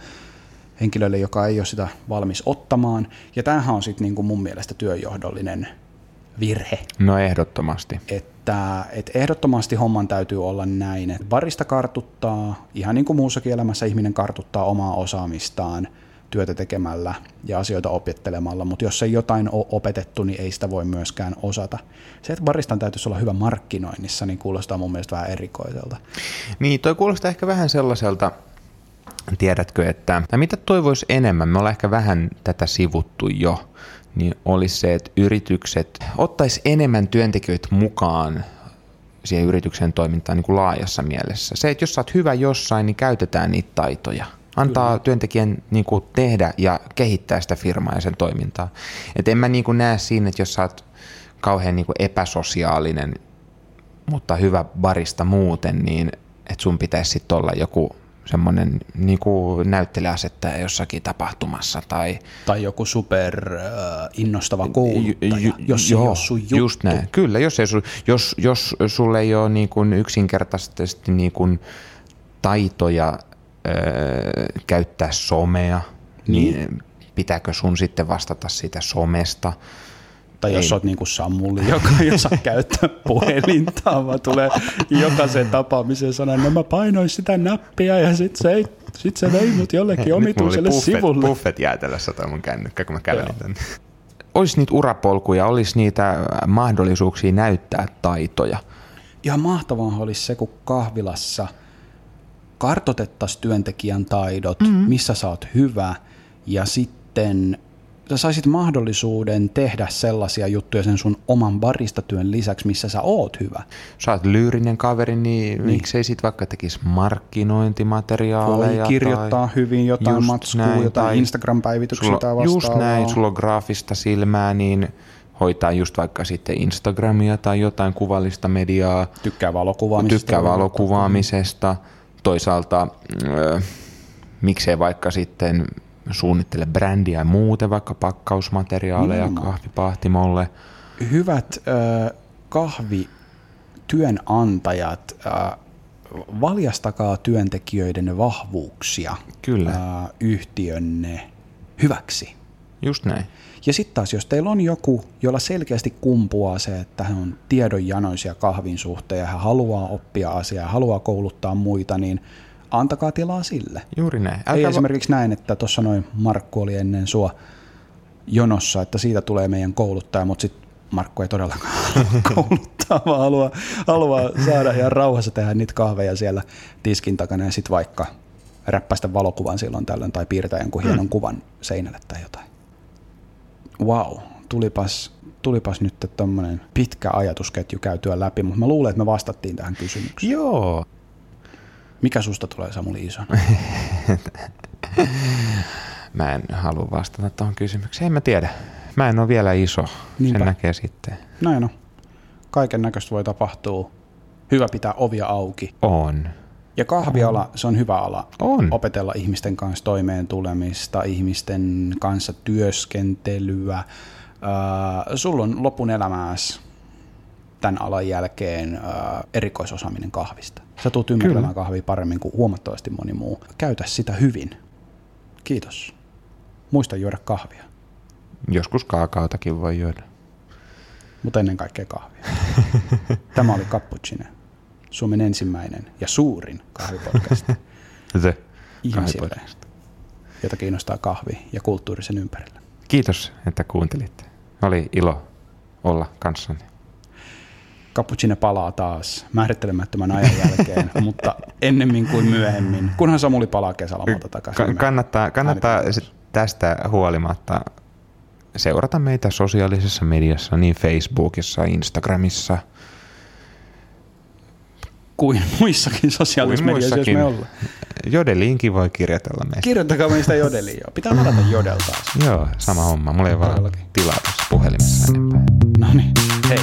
henkilölle, joka ei ole sitä valmis ottamaan. Ja tämähän on sitten niin kuin mun mielestä työjohdollinen virhe. No ehdottomasti. Että, että ehdottomasti homman täytyy olla näin, että barista kartuttaa, ihan niin kuin muussakin elämässä ihminen kartuttaa omaa osaamistaan työtä tekemällä ja asioita opettelemalla, mutta jos ei jotain ole opetettu, niin ei sitä voi myöskään osata. Se, että baristan täytyisi olla hyvä markkinoinnissa, niin kuulostaa mun mielestä vähän erikoiselta. Niin, toi kuulostaa ehkä vähän sellaiselta, tiedätkö, että tai mitä toivoisi enemmän, me ollaan ehkä vähän tätä sivuttu jo, niin olisi se, että yritykset ottaisi enemmän työntekijöitä mukaan siihen yrityksen toimintaan niin kuin laajassa mielessä. Se, että jos sä oot hyvä jossain, niin käytetään niitä taitoja. Antaa Kyllä. työntekijän niin kuin, tehdä ja kehittää sitä firmaa ja sen toimintaa. Et en mä niin kuin, näe siinä, että jos sä oot kauhean niin kuin, epäsosiaalinen, mutta hyvä barista muuten, niin että sun pitäisi sitten olla joku semmoinen niin näyttelijäasettaja jossakin tapahtumassa. Tai, tai joku super uh, innostava kouluttaja, j, j, jos joo, ei ole sun juttu. Just näin. Kyllä, jos, ei, jos, jos sulle ei ole niin kuin yksinkertaisesti niin kuin taitoja äh, käyttää somea, niin. niin pitääkö sun sitten vastata siitä somesta – tai jos olet niin kuin Samuli, joka ei osaa käyttää puhelinta, vaan tulee jokaisen tapaamisen sanan, no mä painoin sitä nappia ja sitten se, ei, sit se vei mut jollekin omituiselle buffet, sivulle. Buffet jäätelössä toi mun kännykkä, kun mä kävelin tänne. Olisi niitä urapolkuja, olisi niitä mahdollisuuksia näyttää taitoja. Ihan mahtavaa olisi se, kun kahvilassa kartotettaisiin työntekijän taidot, mm-hmm. missä sä oot hyvä, ja sitten sä saisit mahdollisuuden tehdä sellaisia juttuja sen sun oman baristatyön lisäksi, missä sä oot hyvä. Sä oot lyyrinen kaveri, niin, niin. miksei sit vaikka tekisi markkinointimateriaaleja? Voi kirjoittaa tai hyvin jotain matskua, näin, jotain Instagram-päivityksiä tai vastaavaa. Just näin, sulla on graafista silmää, niin hoitaa just vaikka sitten Instagramia tai jotain kuvallista mediaa. Tykkää valokuvaamisesta. Tykkää valokuvaamisesta. Toisaalta äh, miksei vaikka sitten suunnittele brändiä ja muuten, vaikka pakkausmateriaaleja Nimenomaan. kahvipahtimolle. Hyvät äh, kahvi työnantajat, äh, valjastakaa työntekijöiden vahvuuksia Kyllä. Äh, yhtiönne hyväksi. Just näin. Ja sitten taas, jos teillä on joku, jolla selkeästi kumpuaa se, että hän on tiedonjanoisia kahvin suhteen ja hän haluaa oppia asiaa, haluaa kouluttaa muita, niin antakaa tilaa sille. Juuri näin. Älkää Ei va- esimerkiksi näin, että tuossa noin Markku oli ennen sua jonossa, että siitä tulee meidän kouluttaja, mutta sitten Markku ei todellakaan kouluttaa, vaan haluaa, haluaa saada ihan rauhassa tehdä niitä kahveja siellä tiskin takana ja sitten vaikka räppäistä valokuvan silloin tällöin tai piirtää jonkun mm. hienon kuvan seinälle tai jotain. Wow, tulipas, tulipas nyt tuommoinen pitkä ajatusketju käytyä läpi, mutta mä luulen, että me vastattiin tähän kysymykseen. Joo. Mikä susta tulee Samuli Ison? mä en halua vastata tuohon kysymykseen, en mä tiedä. Mä en ole vielä iso, Niinpä. sen näkee sitten. Näin on. Kaiken näköistä voi tapahtua. Hyvä pitää ovia auki. On. Ja kahviala, on. se on hyvä ala. On. Opetella ihmisten kanssa toimeen tulemista, ihmisten kanssa työskentelyä. Äh, sulla on lopun elämääsi tämän alan jälkeen äh, erikoisosaaminen kahvista. Sä tulet ymmärtämään kahvia paremmin kuin huomattavasti moni muu. Käytä sitä hyvin. Kiitos. Muista juoda kahvia. Joskus kaakaotakin voi juoda. Mutta ennen kaikkea kahvia. Tämä oli Cappuccino, Suomen ensimmäinen ja suurin kahvipodcast. Se ihmisille, jota kiinnostaa kahvi ja kulttuurisen ympärillä. Kiitos, että kuuntelitte. Oli ilo olla kanssanne. Cappuccino palaa taas määrittelemättömän ajan jälkeen, mutta ennemmin kuin myöhemmin, kunhan Samuli palaa kesälomalta takaisin. Ka- kannattaa kannattaa tästä huolimatta seurata meitä sosiaalisessa mediassa, niin Facebookissa, Instagramissa. Kuin muissakin sosiaalisessa mediassa, jos me ollaan. Jodeliinkin voi kirjoitella meistä. Kirjoittakaa meistä Jodeliin, joo. Pitää ladata Jodel taas. joo, sama homma. Mulla ei vaan tilaa tässä puhelimessa enempää. No niin, hei.